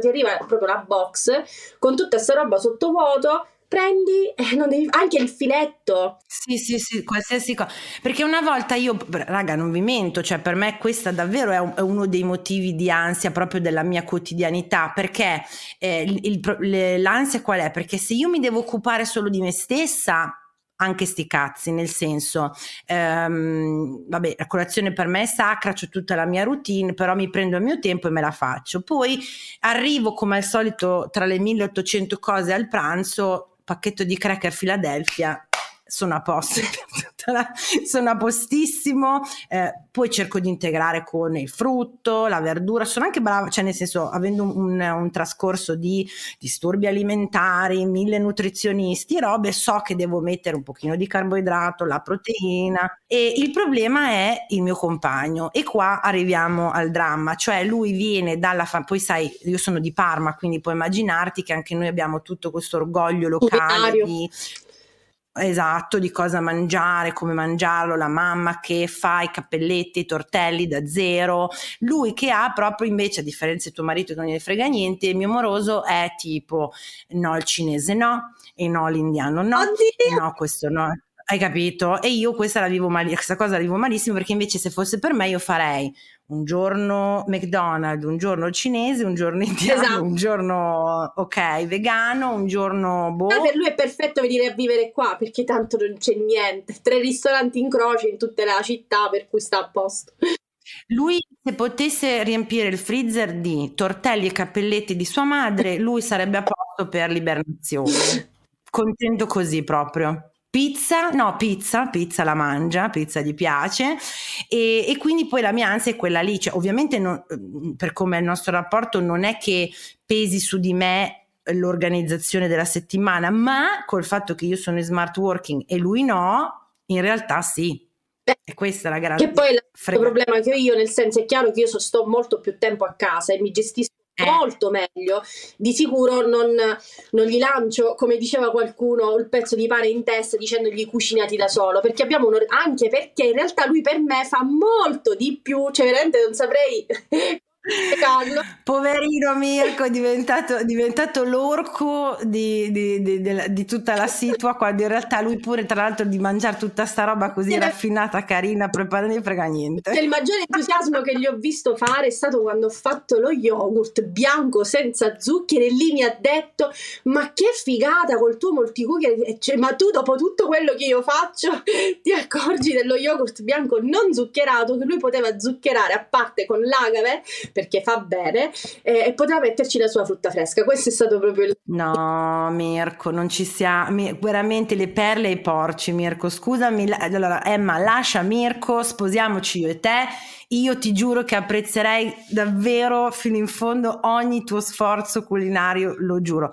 ti arriva proprio la box con tutta sta roba sottovuoto. Prendi (laughs) eh, non devi- anche il filetto. Sì, sì, sì, qualsiasi cosa. Perché una volta io, raga, non vi mento, cioè per me questa davvero è, un- è uno dei motivi di ansia proprio della mia quotidianità, perché eh, il- il l'ansia qual è? Perché se io mi devo occupare solo di me stessa, anche sti cazzi, nel senso, ehm, vabbè, la colazione per me è sacra, c'ho tutta la mia routine, però mi prendo il mio tempo e me la faccio. Poi arrivo come al solito tra le 1800 cose al pranzo, pacchetto di cracker Philadelphia, sono a posto, (laughs) sono a postissimo, eh, poi cerco di integrare con il frutto, la verdura, sono anche brava, cioè nel senso avendo un, un trascorso di disturbi alimentari, mille nutrizionisti, robe, so che devo mettere un pochino di carboidrato, la proteina e il problema è il mio compagno e qua arriviamo al dramma, cioè lui viene dalla fa- poi sai, io sono di Parma, quindi puoi immaginarti che anche noi abbiamo tutto questo orgoglio locale Culinario. di Esatto, di cosa mangiare, come mangiarlo, la mamma che fa i cappelletti, i tortelli da zero, lui che ha proprio invece, a differenza di tuo marito che non gliene frega niente, il mio moroso è tipo no il cinese no, e no l'indiano no, e Oddio! no questo no. Hai capito? E io questa la vivo mal- questa cosa la vivo malissimo perché invece se fosse per me io farei un giorno McDonald's, un giorno cinese, un giorno (laughs) indiano, Esatto. un giorno ok vegano, un giorno boh. Ah, per lui è perfetto venire a vivere qua perché tanto non c'è niente. Tre ristoranti in croce in tutta la città, per cui sta a posto. Lui, se potesse riempire il freezer di tortelli e cappelletti di sua madre, lui sarebbe a posto per l'ibernazione. (laughs) Contento così proprio. Pizza, no, pizza, pizza la mangia, pizza gli piace e, e quindi poi la mia ansia è quella lì, cioè, ovviamente non- per come è il nostro rapporto non è che pesi su di me l'organizzazione della settimana, ma col fatto che io sono in smart working e lui no, in realtà sì. Beh, e questa è la grande Che poi il problema che ho io, nel senso è chiaro che io so, sto molto più tempo a casa e mi gestisco. Molto meglio. Di sicuro non, non, gli lancio, come diceva qualcuno, il pezzo di pane in testa dicendogli cucinati da solo, perché abbiamo un, anche perché in realtà lui per me fa molto di più, cioè veramente non saprei Poverino Mirko è diventato, diventato l'orco di, di, di, di, tutta la situa quando in realtà lui pure tra l'altro di mangiare tutta sta roba così sì, raffinata, carina, preparata non frega niente. Il maggiore entusiasmo che gli ho visto fare è stato quando ho fatto lo yogurt bianco senza zuccheri e lì mi ha detto ma che figata col tuo multicookie, cioè, ma tu dopo tutto quello che io faccio (laughs) ti accorgi dello yogurt bianco non zuccherato che lui poteva zuccherare a parte con l'agave perché fa bene eh, e poteva metterci la sua frutta fresca. Questo è stato proprio il... No, Mirko, non ci siamo, veramente le perle ai porci, Mirko, scusami, allora Emma, lascia Mirko, sposiamoci io e te, io ti giuro che apprezzerei davvero fino in fondo ogni tuo sforzo culinario, lo giuro.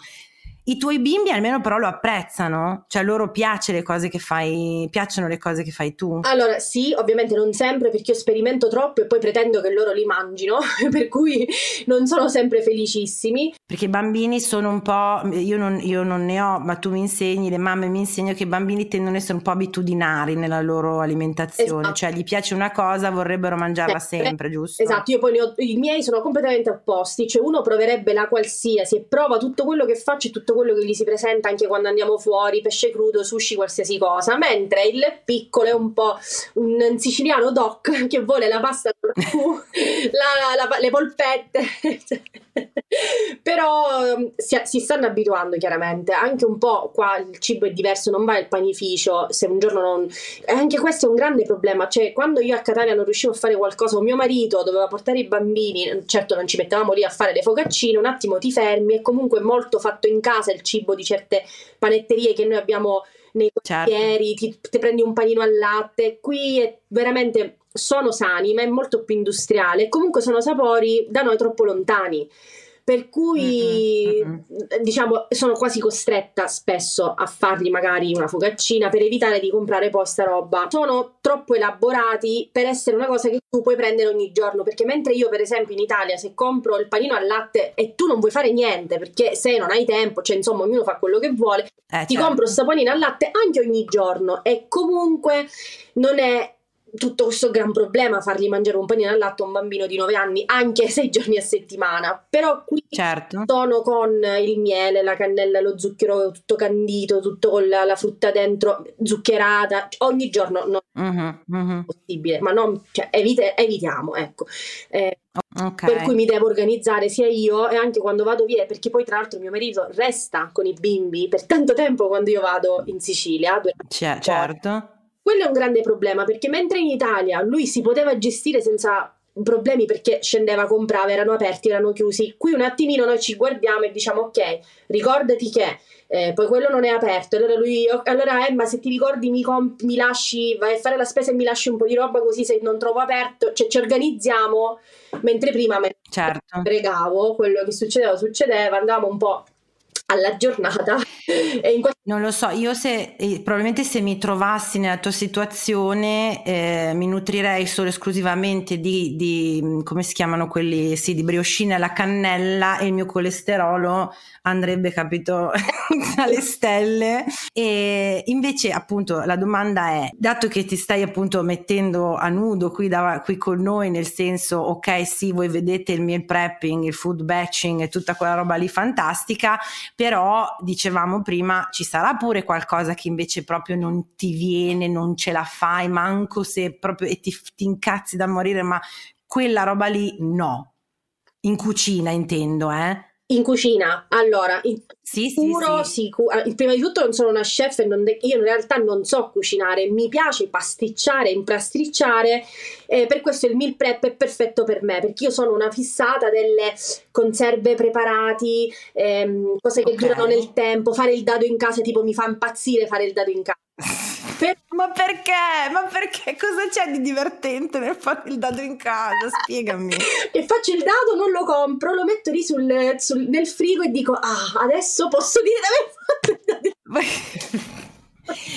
I tuoi bimbi almeno però lo apprezzano? Cioè loro piace le cose che fai, piacciono le cose che fai tu? Allora sì, ovviamente non sempre perché io sperimento troppo e poi pretendo che loro li mangino, (laughs) per cui non sono sempre felicissimi. Perché i bambini sono un po', io non, io non ne ho, ma tu mi insegni, le mamme mi insegnano che i bambini tendono ad essere un po' abitudinari nella loro alimentazione, esatto. cioè gli piace una cosa, vorrebbero mangiarla sempre, sempre giusto? Esatto, io poi ho, i miei sono completamente opposti, cioè uno proverebbe la qualsiasi e prova tutto quello che faccio e tutto tutto quello che gli si presenta anche quando andiamo fuori, pesce crudo, sushi, qualsiasi cosa, mentre il piccolo è un po' un siciliano doc che vuole la pasta con la, (laughs) la, le polpette. (laughs) (laughs) Però um, si, si, stanno abituando chiaramente, anche un po' qua il cibo è diverso, non va il panificio, se un giorno non... Anche questo è un grande problema, cioè quando io a Catania non riuscivo a fare qualcosa o mio marito doveva portare i bambini, certo non ci mettevamo lì a fare le focaccine, un attimo ti fermi, è comunque molto fatto in casa il cibo di certe panetterie che noi abbiamo nei quartieri, certo. ti, ti prendi un panino al latte, qui è veramente sono sani, ma è molto più industriale. Comunque sono sapori da noi troppo lontani. Per cui mm-hmm, mm-hmm. diciamo sono quasi costretta spesso a fargli magari una focaccina per evitare di comprare poi sta roba. Sono troppo elaborati per essere una cosa che tu puoi prendere ogni giorno. Perché mentre io, per esempio, in Italia, se compro il panino al latte e tu non vuoi fare niente perché se non hai tempo, cioè insomma, ognuno fa quello che vuole, eh, ti certo. compro questo panino al latte anche ogni giorno. E comunque non è tutto questo gran problema fargli mangiare un panino al latte a un bambino di 9 anni anche 6 giorni a settimana però qui certo. sono con il miele, la cannella, lo zucchero tutto candito, tutto con la, la frutta dentro zuccherata ogni giorno non uh-huh, uh-huh. è possibile ma non, cioè, evite, evitiamo ecco eh, Okay. Per cui mi devo organizzare sia io e anche quando vado via, perché poi tra l'altro mio marito resta con i bimbi per tanto tempo quando io vado in Sicilia. C- certo. Quello è un grande problema perché mentre in Italia lui si poteva gestire senza problemi perché scendeva, comprava, erano aperti, erano chiusi. Qui un attimino noi ci guardiamo e diciamo ok, ricordati che eh, poi quello non è aperto. Allora lui, allora Emma, se ti ricordi mi, comp- mi lasci, vai a fare la spesa e mi lasci un po' di roba così se non trovo aperto, cioè ci organizziamo, mentre prima me certo. pregavo, quello che succedeva succedeva, andavamo un po' alla giornata. Questo... Non lo so, io se eh, probabilmente se mi trovassi nella tua situazione eh, mi nutrirei solo esclusivamente di, di, come si chiamano quelli, sì, di brioscine alla cannella e il mio colesterolo andrebbe, capito, (laughs) alle stelle. E invece appunto la domanda è, dato che ti stai appunto mettendo a nudo qui, da, qui con noi, nel senso, ok sì, voi vedete il meal prepping, il food batching e tutta quella roba lì fantastica, però dicevamo prima ci sarà pure qualcosa che invece proprio non ti viene, non ce la fai, manco se proprio e ti, ti incazzi da morire, ma quella roba lì no. In cucina intendo, eh? In cucina, allora, in sì, sicuro, sì, sì. Sicu- prima di tutto non sono una chef e de- io in realtà non so cucinare, mi piace pasticciare, impastricciare, eh, per questo il meal prep è perfetto per me, perché io sono una fissata delle conserve preparati, ehm, cose che okay. durano nel tempo, fare il dado in casa, tipo mi fa impazzire fare il dado in casa. (laughs) Per... Ma perché? Ma perché? Cosa c'è di divertente nel fare il dado in casa? Spiegami. che (laughs) faccio il dado, non lo compro, lo metto lì sul, sul, nel frigo e dico, ah, adesso posso dire di aver fatto il dado. (laughs)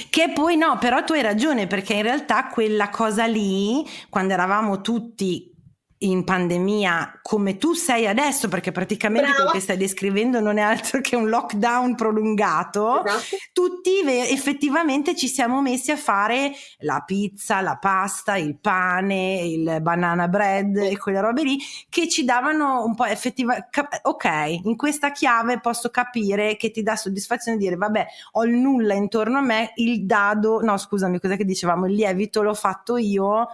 Che poi no, però tu hai ragione perché in realtà quella cosa lì, quando eravamo tutti in pandemia come tu sei adesso, perché praticamente Brava. quello che stai descrivendo non è altro che un lockdown prolungato, Esatto. tutti ve- effettivamente ci siamo messi a fare la pizza, la pasta, il pane, il banana bread e quelle robe lì che ci davano un po' effettiva cap- ok, in questa chiave posso capire che ti dà soddisfazione dire vabbè, ho il nulla intorno a me, il dado, no, scusami, cos'è che dicevamo? Il lievito l'ho fatto io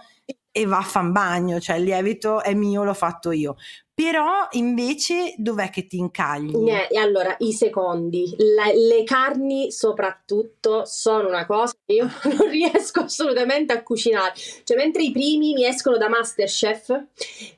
e va a fan bagno, cioè il lievito è mio, l'ho fatto io. Però invece dov'è che ti incagli? E allora, i secondi, La- le carni soprattutto sono una cosa che io (laughs) non riesco assolutamente a cucinare. Cioè, mentre i primi mi escono da Masterchef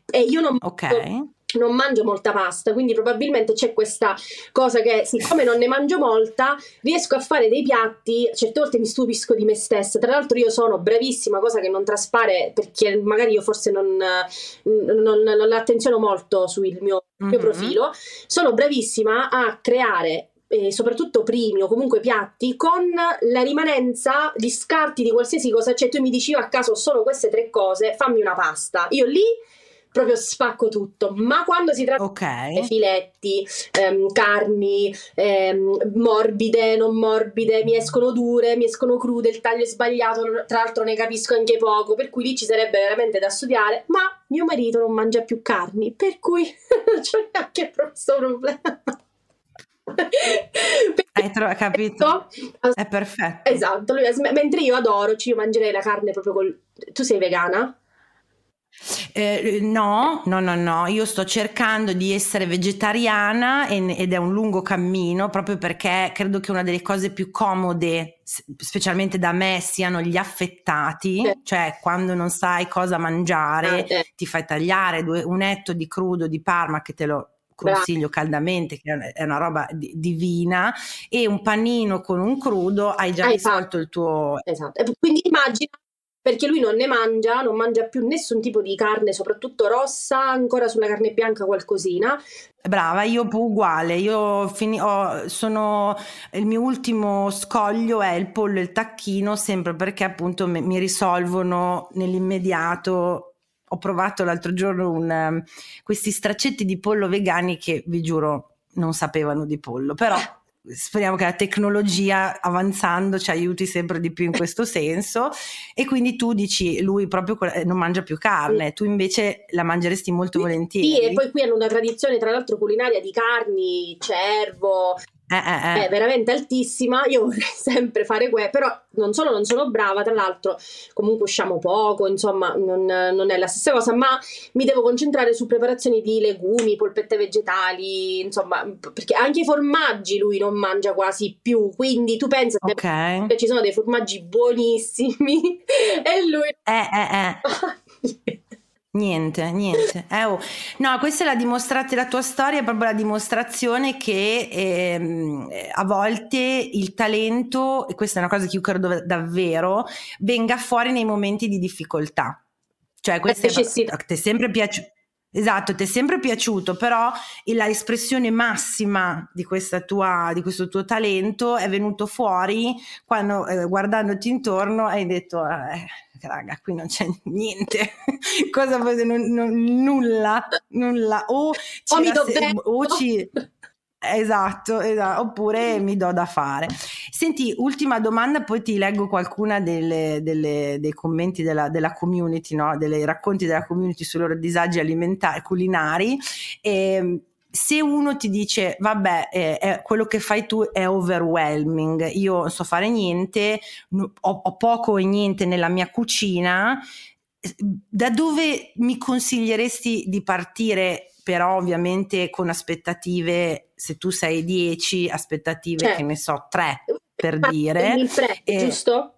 e io non Ok. Non mangio molta pasta, quindi probabilmente c'è questa cosa che siccome non ne mangio molta, riesco a fare dei piatti, certe volte mi stupisco di me stessa. Tra l'altro io sono bravissima, cosa che non traspare perché magari io forse non, non, non l'attenziono molto sul mio, mio Mhm. profilo, sono bravissima a creare soprattutto primi o comunque piatti con la rimanenza di scarti di qualsiasi cosa, cioè tu mi dici io a caso solo queste tre cose, fammi una pasta. Io lì proprio spacco tutto, ma quando si tratta di Ok. filetti, ehm, carni, ehm, morbide, non morbide, mi escono dure, mi escono crude, il taglio è sbagliato, tra l'altro ne capisco anche poco, per cui lì ci sarebbe veramente da studiare, ma mio marito non mangia più carni, per cui non (laughs) c'è neanche questo problema. (laughs) Hai tro- capito? È perfetto. Esatto, lui, mentre io adoro, cioè io mangerei la carne proprio col... Tu sei vegana? Eh, no, no, no, no, io sto cercando di essere vegetariana e- ed è un lungo cammino proprio perché credo che una delle cose più comode, specialmente da me, siano gli affettati, Eh. cioè quando non sai cosa mangiare, Ah, eh. ti fai tagliare due- un etto di crudo di Parma che te lo consiglio caldamente, che è una- roba di- divina, e un panino con un crudo, hai già Hai risolto il tuo Esatto, quindi immagina perché lui non ne mangia, non mangia più nessun tipo di carne, soprattutto rossa, ancora sulla carne bianca qualcosina. Brava, io uguale, io fini- ho- sono, il mio ultimo scoglio è il pollo e il tacchino, sempre perché appunto mi, mi risolvono nell'immediato. Ho provato l'altro giorno un, um, questi straccetti di pollo vegani che vi giuro non sapevano di pollo, però (laughs) speriamo che la tecnologia avanzando ci aiuti sempre di più in questo senso e quindi tu dici lui proprio eh, non mangia più carne, tu invece la mangeresti molto volentieri. Sì, e poi qui hanno una tradizione, tra l'altro, culinaria di carni, cervo, Eh, eh, eh. è veramente altissima. Io vorrei (laughs) sempre fare quello, però non solo non sono brava, tra l'altro, comunque usciamo poco, insomma, non, non è la stessa cosa, ma mi devo concentrare su preparazioni di legumi, polpette vegetali, insomma, perché anche i formaggi lui non mangia quasi più, quindi tu pensa se Ok. che ci sono dei formaggi buonissimi (laughs) e lui Eh, eh, eh. (laughs) Niente, niente. Eh, oh. No, questa è la dimostrazione, la tua storia è proprio la dimostrazione che ehm, a volte il talento, e questa è una cosa che io credo davvero, venga fuori nei momenti di difficoltà. Cioè, questo ti è sempre piaciuto. Esatto, ti è sempre piaciuto, però la espressione massima di, questa tua, di questo tuo talento è venuto fuori quando eh, guardandoti intorno hai detto eh, raga qui non c'è (laughs) niente. Cosa? Non- non- nulla nulla. O ci, O mi do bene, o ci- (laughs) esatto, esatto, oppure mi do da fare. Senti ultima domanda poi ti leggo qualcuna delle- delle- dei commenti della, della community no? dei racconti della community sui loro disagi alimentari culinari. E se uno ti dice vabbè eh, eh, quello che fai tu è overwhelming io non so fare niente ho, ho poco e niente nella mia cucina da dove mi consiglieresti di partire però ovviamente con aspettative se tu sei 10 aspettative Certo. che ne so 3 per dire il prep, eh, giusto?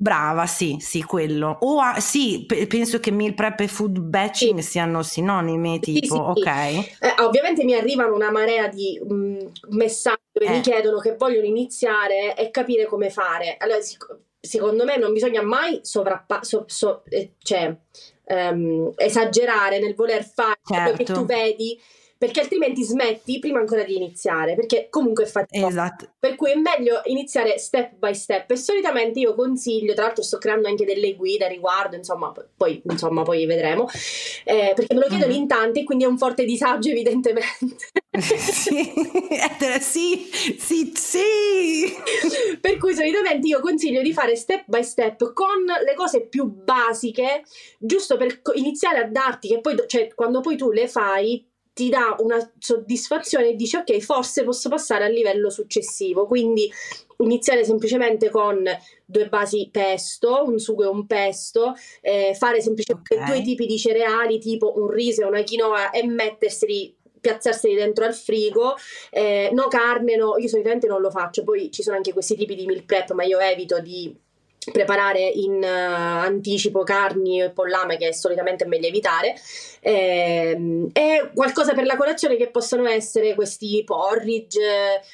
Brava, sì, sì, quello. O a- sì, pe- penso che meal prep e food batching siano sinonimi, Sì, tipo, sì, sì. ok. Eh, ovviamente mi arrivano una marea di mh, messaggi che Eh. mi chiedono che vogliono iniziare e capire come fare. Allora, sic- secondo me non bisogna mai sovrappa- so- so- eh, cioè, ehm, esagerare nel voler fare quello che Certo. tu vedi perché altrimenti smetti prima ancora di iniziare, perché comunque è faticoso. Esatto. Per cui è meglio iniziare step by step e solitamente io consiglio, tra l'altro sto creando anche delle guide a riguardo, insomma, poi, insomma, poi vedremo, eh, perché me lo chiedono mm-hmm. in tanti e quindi è un forte disagio evidentemente. (laughs) sì, sì, sì, sì. per cui solitamente io consiglio di fare step by step con le cose più basiche, giusto per iniziare a darti che poi, cioè, quando poi tu le fai, ti dà una soddisfazione e dici ok, forse posso passare al livello successivo. Quindi iniziare semplicemente con due basi pesto, un sugo e un pesto, eh, fare semplicemente okay. due tipi di cereali tipo un riso e una quinoa e metterseli piazzarseli dentro al frigo, eh, no carne, no, io solitamente non lo faccio, poi ci sono anche questi tipi di meal prep, ma io evito di preparare in uh, anticipo carni e pollame che solitamente è meglio evitare. Eh, e qualcosa per la colazione che possono essere questi porridge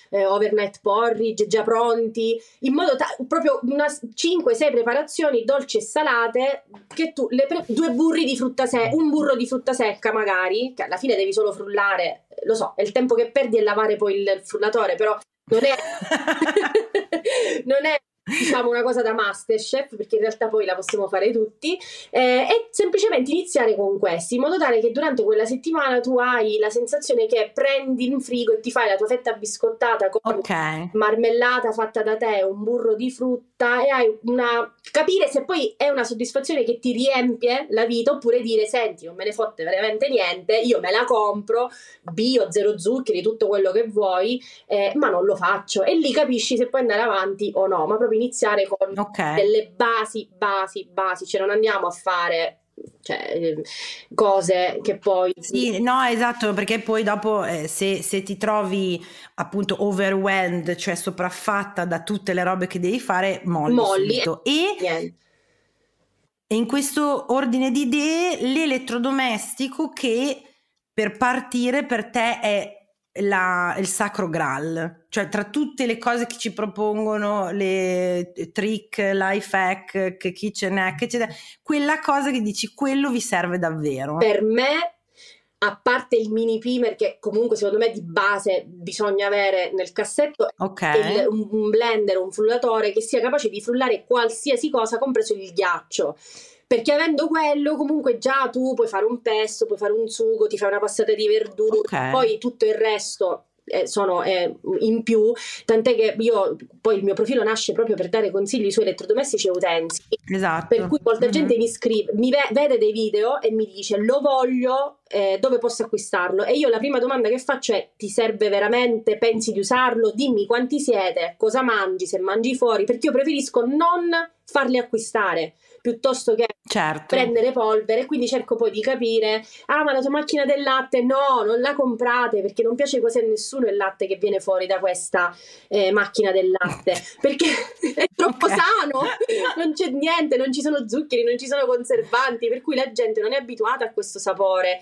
eh, overnight porridge già pronti in modo ta- proprio una 5-6 preparazioni dolci e salate che tu le pre- due burri di frutta secca un burro di frutta secca magari che alla fine devi solo frullare lo so è il tempo che perdi è lavare poi il frullatore però non è, (laughs) (laughs) non è diciamo una cosa da masterchef perché in realtà poi la possiamo fare tutti eh, e semplicemente iniziare con questi in modo tale che durante quella settimana tu hai la sensazione che prendi in frigo e ti fai la tua fetta biscottata con okay. marmellata fatta da te un burro di frutta e hai una capire se poi è una soddisfazione che ti riempie la vita oppure dire senti non me ne fotte veramente niente io me la compro bio zero zuccheri tutto quello che vuoi eh, ma non lo faccio e lì capisci se puoi andare avanti o no ma proprio iniziare con okay. delle basi, basi, basi, cioè non andiamo a fare cioè, ehm, cose che poi sì no esatto perché poi dopo eh, se, se, ti trovi appunto overwhelmed cioè sopraffatta da tutte le robe che devi fare molli, molli e, e in questo ordine di idee l'elettrodomestico che per partire per te è la, il sacro graal, cioè tra tutte le cose che ci propongono, le trick, life hack, kitchen hack, eccetera, quella cosa che dici, quello vi serve davvero. Per me, a parte il mini primer che comunque secondo me di base bisogna avere nel cassetto, okay. il, un, un blender, un frullatore che sia capace di frullare qualsiasi cosa, compreso il ghiaccio perché avendo quello comunque già tu puoi fare un pesto, puoi fare un sugo, ti fai una passata di verdura, okay. poi tutto il resto eh, sono eh, in più, tant'è che io poi il mio profilo nasce proprio per dare consigli su elettrodomestici e utensili. Esatto. Per cui molta mm-hmm. gente mi scrive, mi ve- vede dei video e mi dice lo voglio, eh, dove posso acquistarlo? E io la prima domanda che faccio è ti serve veramente? Pensi di usarlo? Dimmi quanti siete, cosa mangi, se mangi fuori, perché io preferisco non farli acquistare piuttosto che certo. prendere polvere. Quindi cerco poi di capire: ah, ma la tua macchina del latte no, non la comprate perché non piace quasi a nessuno il latte che viene fuori da questa eh, macchina del latte (laughs) perché è troppo okay. sano, non c'è niente, non ci sono zuccheri, non ci sono conservanti, per cui la gente non è abituata a questo sapore.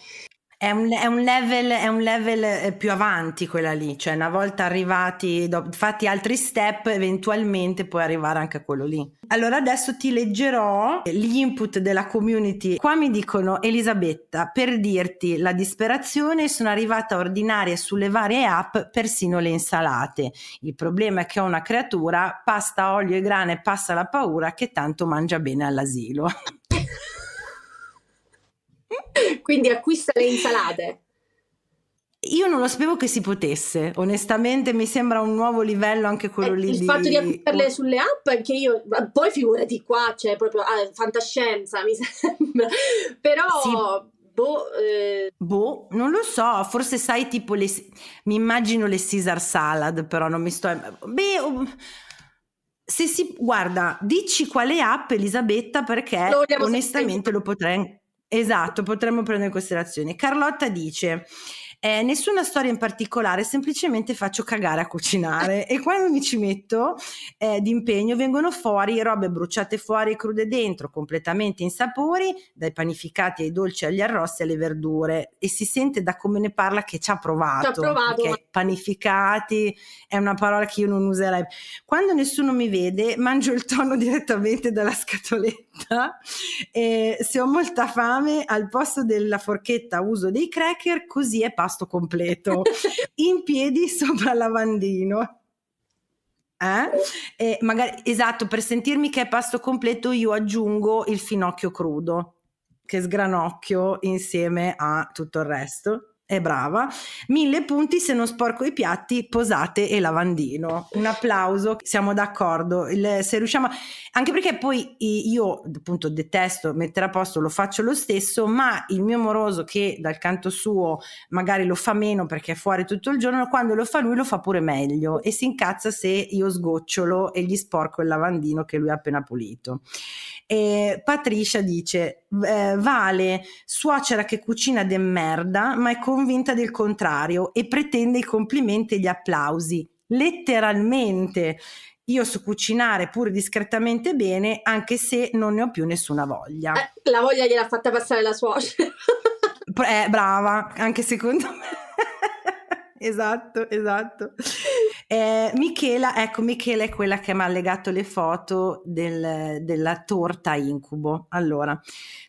È un, è, un level, è un, level, eh, più avanti quella lì, cioè una volta arrivati, fatti altri step, eventualmente puoi arrivare anche a quello lì. Allora adesso ti leggerò gli input della community. Qua mi dicono Elisabetta, per dirti la disperazione sono arrivata a ordinare sulle varie app persino le insalate. Il problema è che ho una creatura, pasta, olio e grane, passa la paura che tanto mangia bene all'asilo. (laughs) (laughs) Quindi acquista le insalate. Io non lo sapevo che si potesse, onestamente mi sembra un nuovo livello anche quello eh, lì. Il di... fatto di acquistarle sulle app, anche io, poi figurati qua, c'è cioè proprio ah, fantascienza, mi (laughs) sembra. Però... Sì. Boh, eh... boh, non lo so, forse sai tipo le... mi immagino le Caesar salad, però non mi sto... Beh, se si... Guarda, dici quale app Elisabetta perché onestamente lo potrei Esatto, potremmo prendere in considerazione. Carlotta dice: eh, nessuna storia in particolare, semplicemente faccio cagare a cucinare (laughs) e quando mi ci metto eh, d'impegno vengono fuori robe bruciate fuori e crude dentro, completamente insapori, dai panificati ai dolci agli arrossi alle verdure e si sente da come ne parla che ci ha provato. Ci ha provato. Perché panificati è una parola che io non userei. Quando nessuno mi vede mangio il tonno (laughs) direttamente dalla scatoletta e se ho molta fame al posto della forchetta uso dei cracker così è passo pasto completo, (laughs) in piedi sopra il lavandino. Eh? E magari, esatto, per sentirmi che è pasto completo io aggiungo il finocchio crudo, che sgranocchio insieme a tutto il resto è brava. Mille punti se non sporco i piatti, posate e lavandino. Un applauso, siamo d'accordo. Il, se riusciamo, anche perché poi io appunto detesto mettere a posto, lo faccio lo stesso, ma il mio moroso che dal canto suo magari lo fa meno perché è fuori tutto il giorno, quando lo fa lui lo fa pure meglio e si incazza se io sgocciolo e gli sporco il lavandino che lui ha appena pulito. E Patricia dice: eh, Vale, suocera che cucina de merda, ma è convinta del contrario e pretende i complimenti e gli applausi. Letteralmente. Io so cucinare pure discretamente bene, anche se non ne ho più nessuna voglia. Eh, la voglia gliel'ha fatta passare la suocera. eh, brava, anche secondo me. (laughs) esatto, esatto. Eh, Michela, ecco, Michela è quella che mi ha legato le foto del, della torta incubo. Allora,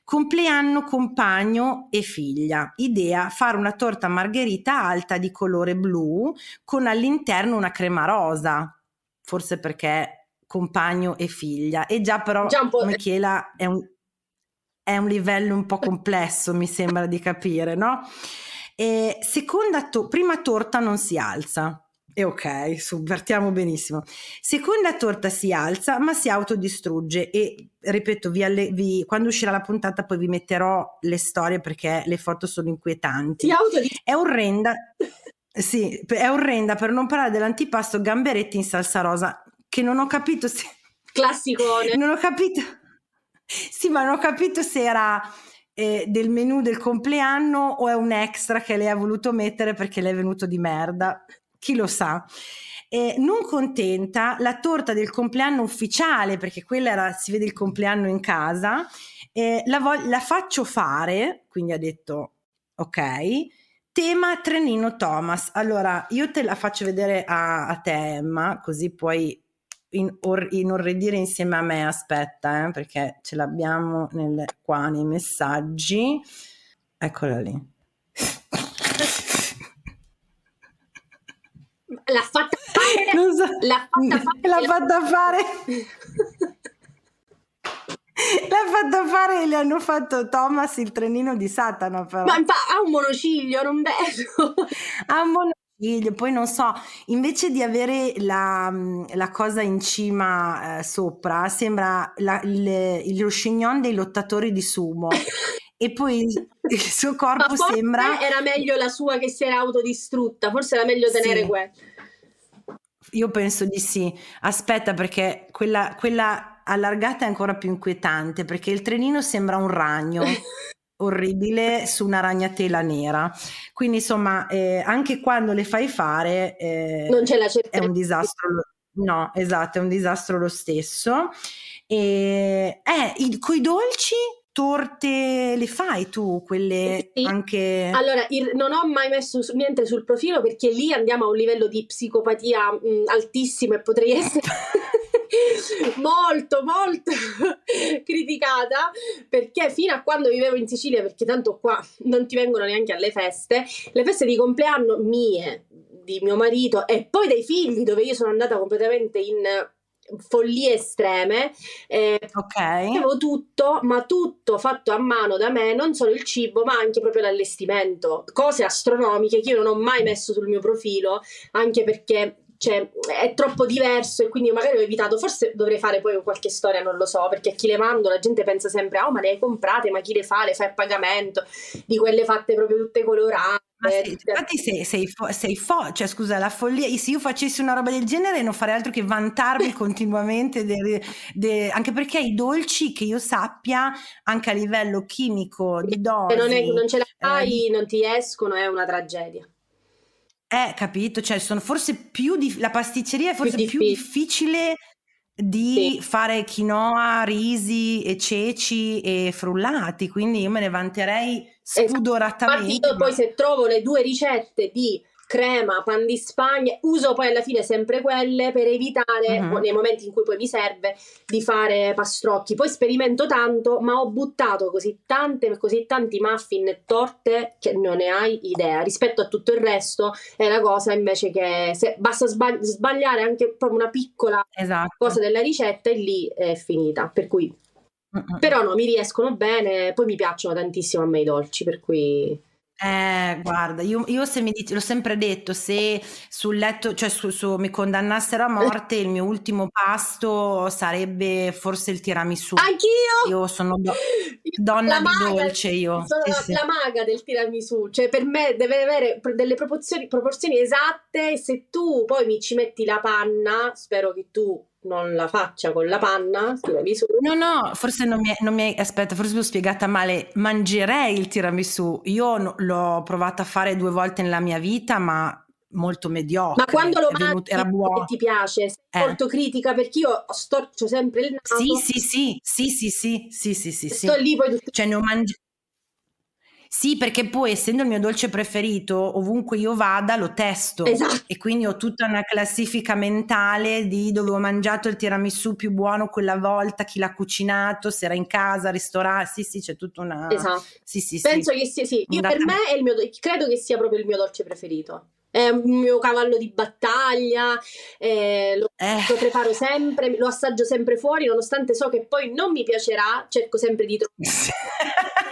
compleanno compagno e figlia. Idea, fare una torta margherita alta di colore blu con all'interno una crema rosa. Forse perché compagno e figlia. E già però già Michela è un, è un livello un po' (laughs) complesso, mi sembra di capire, no? E seconda to- prima torta non si alza e ok, subvertiamo benissimo. Seconda torta si alza, ma si autodistrugge. E ripeto, vi alle, vi, quando uscirà la puntata, poi vi metterò le storie perché le foto sono inquietanti. È orrenda. sì, è orrenda per non parlare dell'antipasto gamberetti in salsa rosa, che non ho capito se. Classicone. (laughs) Non ho capito. Sì, ma non ho capito se era. Eh, del menù del compleanno o è un extra che lei ha voluto mettere perché le è venuto di merda chi lo sa. Eh, non contenta, la torta del compleanno ufficiale, perché quella era, si vede il compleanno in casa, eh, la, vo- la faccio fare, quindi ha detto ok, tema Trenino Thomas. Allora, io te la faccio vedere a, a te, Emma, così puoi in, or, inorridire insieme a me. Aspetta, eh, perché ce l'abbiamo nel, qua nei messaggi. Eccola lì. (laughs) l'ha fatta fare. So, l'ha fatta fare. L'ha fatta fare. L'ha fatto fare e le hanno fatto Thomas il trenino di Satana però. Ma ha un monociglio, non vedo. ha un monociglio, poi non so, invece di avere la, la cosa in cima eh, sopra, sembra la, il, lo chignon dei lottatori di sumo. (laughs) e poi il suo corpo sembra... Era meglio la sua che si era autodistrutta, forse era meglio tenere sì. quello. Io penso di sì. Aspetta, perché quella, quella allargata è ancora più inquietante, perché il trenino sembra un ragno. (laughs) orribile su una ragnatela nera quindi insomma eh, anche quando le fai fare eh, non c'è la certezza è un disastro no esatto è un disastro lo stesso e eh, il, coi dolci torte le fai tu, quelle sì. anche... Allora, il, non ho mai messo niente sul profilo perché lì andiamo a un livello di psicopatia mh, altissimo e potrei essere (laughs) molto, molto (laughs) criticata perché fino a quando vivevo in Sicilia, perché tanto qua non ti vengono neanche alle feste, le feste di compleanno mie, di mio marito e poi dei figli dove io sono andata completamente in follie estreme. Eh, ok. Avevo tutto, ma tutto fatto a mano da me, non solo il cibo, ma anche proprio l'allestimento. Cose astronomiche che io non ho mai messo sul mio profilo, anche perché cioè, è troppo diverso e quindi magari ho evitato, forse dovrei fare poi qualche storia, non lo so, perché a chi le mando la gente pensa sempre, oh ma le hai comprate, ma chi le fa? Le fai a pagamento, di quelle fatte proprio tutte colorate. Ma sì, infatti sei, sei, fo- sei fo- cioè scusa, la follia, se io facessi una roba del genere non farei altro che vantarmi (laughs) continuamente, de, de, anche perché i dolci che io sappia, anche a livello chimico, di dosi... Se non, è, non ce la fai, eh, non ti escono, è una tragedia. Eh, capito, cioè sono forse più di, la pasticceria è forse più, più difficile di sì. fare quinoa, risi e ceci e frullati, quindi io me ne vanterei spudoratamente. Infatti io poi se trovo le due ricette di crema, pan di Spagna, uso poi alla fine sempre quelle per evitare Mhm. nei momenti in cui poi mi serve di fare pastrocchi. Poi sperimento tanto, ma ho buttato così tante, così tanti muffin e torte che non ne hai idea. Rispetto a tutto il resto è una cosa invece che basta sbag- sbagliare anche proprio una piccola Esatto. cosa della ricetta e lì è finita. Per cui Mm-mm. però no, mi riescono bene, poi mi piacciono tantissimo a me i dolci, per cui Eh, guarda, io, io se mi dici, l'ho sempre detto, se sul letto, cioè su, su- mi condannassero a morte, il mio ultimo pasto sarebbe forse il tiramisù. anch'io Io sono do- donna la di maga- dolce, io. Sono Sì, la, sì. la maga del tiramisù, cioè per me deve avere delle proporzioni, proporzioni esatte. Se tu poi mi ci metti la panna, spero che tu non la faccia con la panna, tiramisù. No, no, forse non mi, è- non mi hai, aspetta, forse mi ho spiegata male. Mangerei il tiramisù. Io no- l'ho provato a fare due volte nella mia vita, ma molto mediocre. Ma quando lo È venuto- mangi che ti piace, sei Eh. molto critica perché io storcio sempre il naso. Sì, sì, sì, sì, sì, sì, sì, sì, sì. Sto lì poi Cioè ne ho mangiato. Sì, perché poi essendo il mio dolce preferito, ovunque io vada lo testo. Esatto. E quindi ho tutta una classifica mentale di dove ho mangiato il tiramisù più buono quella volta, chi l'ha cucinato, se era in casa, ristorante. Sì, sì, c'è tutta una. Esatto. Sì, sì, sì. Penso che sia sì. Io per me è il mio do- credo che sia proprio il mio dolce preferito. È un mio cavallo di battaglia, eh, lo, Eh. lo preparo sempre, lo assaggio sempre fuori, nonostante so che poi non mi piacerà, cerco sempre di trovare.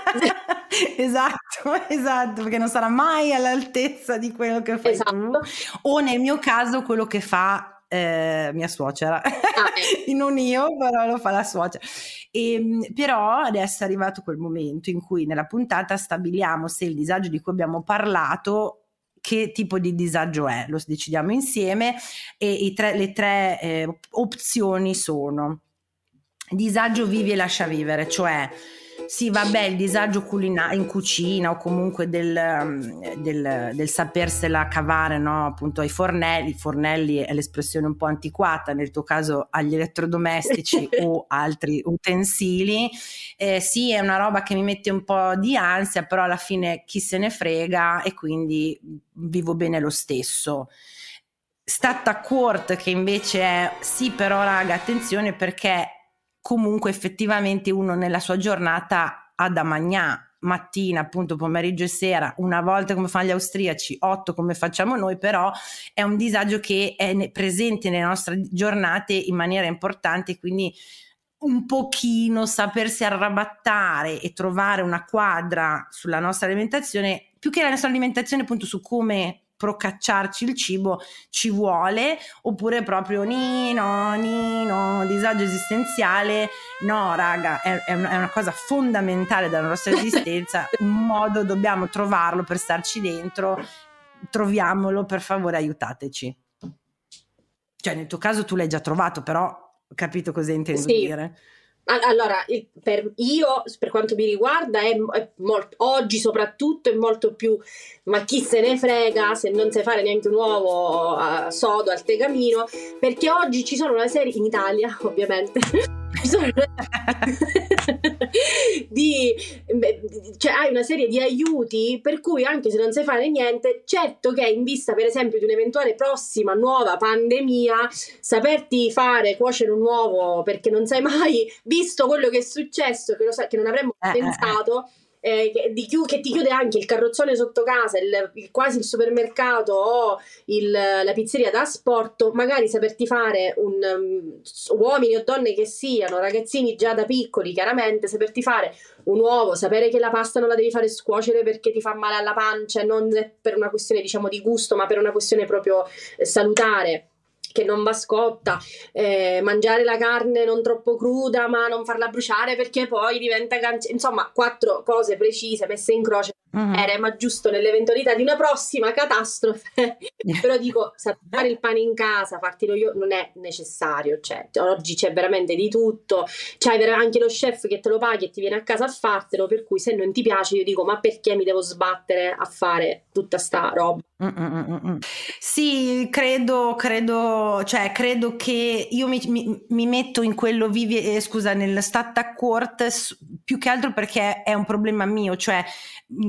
(laughs) esatto, esatto, perché non sarà mai all'altezza di quello che fai Esatto. O nel mio caso quello che fa eh, mia suocera. ecco. non (laughs) io, però lo fa la suocera. E, però adesso è arrivato quel momento in cui nella puntata stabiliamo se il disagio di cui abbiamo parlato che tipo di disagio è, lo decidiamo insieme e tre- le tre eh, op- opzioni sono disagio vivi e lascia vivere, cioè sì, vabbè, il disagio culina- in cucina o comunque del, um, del, del sapersela cavare, no? Appunto ai fornelli, fornelli è l'espressione un po' antiquata, nel tuo caso agli elettrodomestici (laughs) o altri utensili. Eh, sì, è una roba che mi mette un po' di ansia, però alla fine chi se ne frega e quindi vivo bene lo stesso. Stata Court che invece è sì, però raga, attenzione perché comunque effettivamente uno nella sua giornata ha da magnà mattina, appunto pomeriggio e sera, una volta come fanno gli austriaci, otto come facciamo noi, però è un disagio che è presente nelle nostre giornate in maniera importante, quindi un pochino sapersi arrabattare e trovare una quadra sulla nostra alimentazione, più che la nostra alimentazione appunto su come procacciarci il cibo ci vuole oppure proprio nino nino disagio esistenziale. No raga è, è una, cosa fondamentale della nostra esistenza. (laughs) Un modo dobbiamo trovarlo per starci dentro. Troviamolo per favore aiutateci. Cioè nel tuo caso tu l'hai già trovato però ho capito cosa intendo Sì. dire Allora, per io, per quanto mi riguarda, è, è molto, oggi soprattutto è molto più, ma chi se ne frega se non sai fare neanche un uovo a sodo al tegamino, perché oggi ci sono una serie, in Italia (laughs) ovviamente, (laughs) ci sono (laughs) di, cioè hai una serie di aiuti per cui anche se non sai fare niente, certo che in vista per esempio di un'eventuale prossima nuova pandemia, saperti fare cuocere un uovo perché non sai mai, visto quello che è successo, che, lo sa- che non avremmo Eh, eh, eh. pensato, eh, che, di chiu- che ti chiude anche il carrozzone sotto casa, il- il- quasi il supermercato o il- la pizzeria da asporto, magari saperti fare un um, uomini o donne che siano, ragazzini già da piccoli, chiaramente, saperti fare un uovo, sapere che la pasta non la devi fare scuocere perché ti fa male alla pancia, non per una questione diciamo di gusto, ma per una questione proprio eh, salutare che non va scotta, eh, mangiare la carne non troppo cruda ma non farla bruciare perché poi diventa cancer- insomma quattro cose precise messe in croce Mhm. eh, ma giusto nell'eventualità di una prossima catastrofe (laughs) però dico fare il pane in casa fartelo io non è necessario cioè, oggi c'è veramente di tutto c'hai ver- anche lo chef che te lo paghi e ti viene a casa a fartelo per cui se non ti piace io dico ma perché mi devo sbattere a fare tutta sta roba. Sì, credo, credo, cioè, credo che io mi, mi, mi metto in quello vivi, eh, scusa, nel stat a court più che altro perché è un problema mio, cioè,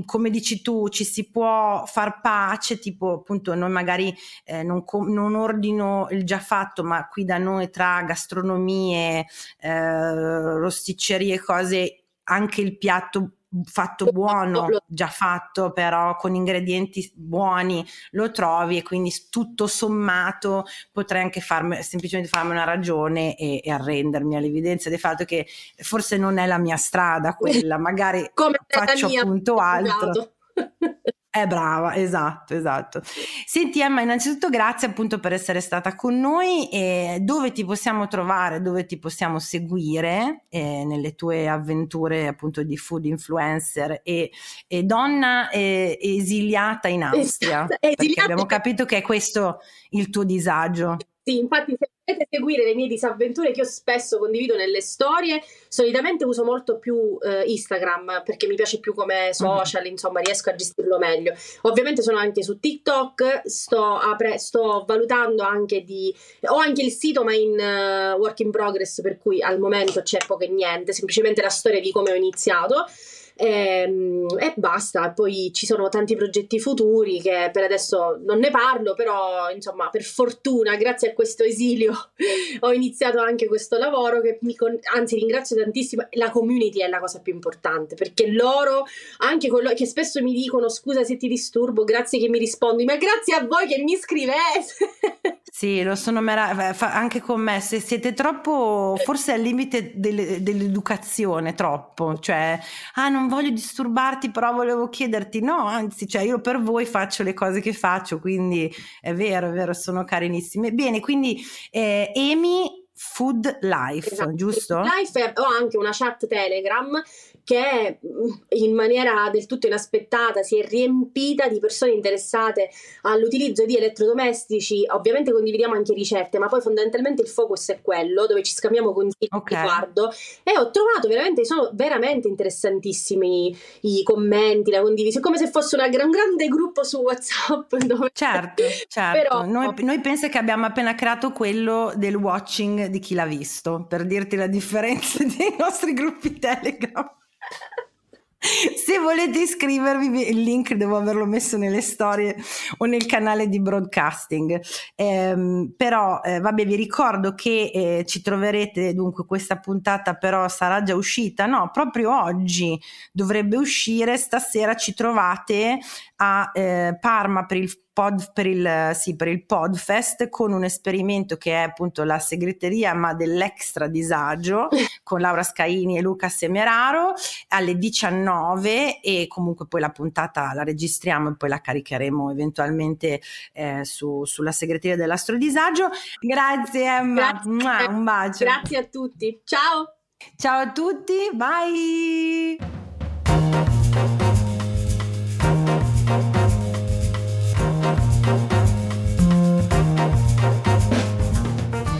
come dici tu, ci si può far pace, tipo appunto noi magari eh, non, non, ordino il già fatto, ma qui da noi tra gastronomie, eh, rosticcerie, cose, anche il piatto fatto buono, già fatto però con ingredienti buoni lo trovi e quindi tutto sommato potrei anche farmi, semplicemente farmi una ragione e, e arrendermi all'evidenza del fatto che forse non è la mia strada (laughs) quella, magari Come faccio appunto (laughs) altro. (laughs) È brava, esatto, esatto. Senti Emma, innanzitutto grazie appunto per essere stata con noi e dove ti possiamo trovare, dove ti possiamo seguire eh, nelle tue avventure appunto di food influencer e, e donna eh, esiliata in Austria, esatto, perché abbiamo capito che è questo il tuo disagio. Sì, infatti se volete seguire le mie disavventure che io spesso condivido nelle storie, solitamente uso molto più eh, Instagram perché mi piace più come social, mm-hmm. insomma riesco a gestirlo meglio. Ovviamente sono anche su TikTok, sto, apre- sto valutando anche di... ho anche il sito ma in uh, work in progress per cui al momento c'è poco e niente, semplicemente la storia di come ho iniziato. E, ehm, e, basta. Poi ci sono tanti progetti futuri che per adesso non ne parlo, però insomma, per fortuna, grazie a questo esilio, (laughs) ho iniziato anche questo lavoro. Che mi con... anzi, ringrazio tantissimo. La community è la cosa più importante perché loro, anche quello che spesso mi dicono scusa se ti disturbo, grazie che mi rispondi, ma grazie a voi che mi scrivete. (laughs) Sì, lo sono mera- anche con me. Se siete troppo, forse al limite delle, dell'educazione, troppo, cioè, ah, non voglio disturbarti, però volevo chiederti, no, anzi, cioè io per voi faccio le cose che faccio, quindi è vero, è vero, sono carinissime. Bene, quindi eh, Amy Food Life, esatto. giusto? Food Life ho anche una chat Telegram che mm, in maniera del tutto inaspettata si è riempita di persone interessate all'utilizzo di elettrodomestici. Ovviamente condividiamo anche ricette, ma poi fondamentalmente il focus è quello dove ci scambiamo consigli okay. riguardo. E ho trovato veramente, sono veramente interessantissimi i commenti, la condivisione, come se fosse una, un grande gruppo su WhatsApp. Dove... Certo, (laughs) certo. Però, noi, noi penso che abbiamo appena creato quello del watching di chi l'ha visto, per dirti la differenza (laughs) dei nostri gruppi Telegram. Se volete iscrivervi, il link devo averlo messo nelle storie o nel canale di broadcasting. Eh, però, eh, vabbè, vi ricordo che eh, ci troverete dunque questa puntata, però sarà già uscita. No, proprio oggi dovrebbe uscire. Stasera ci trovate a eh, Parma per il pod, per il, sì, per il Podfest con un esperimento che è appunto la segreteria ma dell'extra disagio (laughs) con Laura Scaini e Luca Semeraro alle 19 e comunque poi la puntata la registriamo e poi la caricheremo eventualmente eh, su, sulla segreteria dell'astrodisagio. Grazie Emma, Grazie. un bacio. Grazie a tutti, ciao! Ciao a tutti, bye!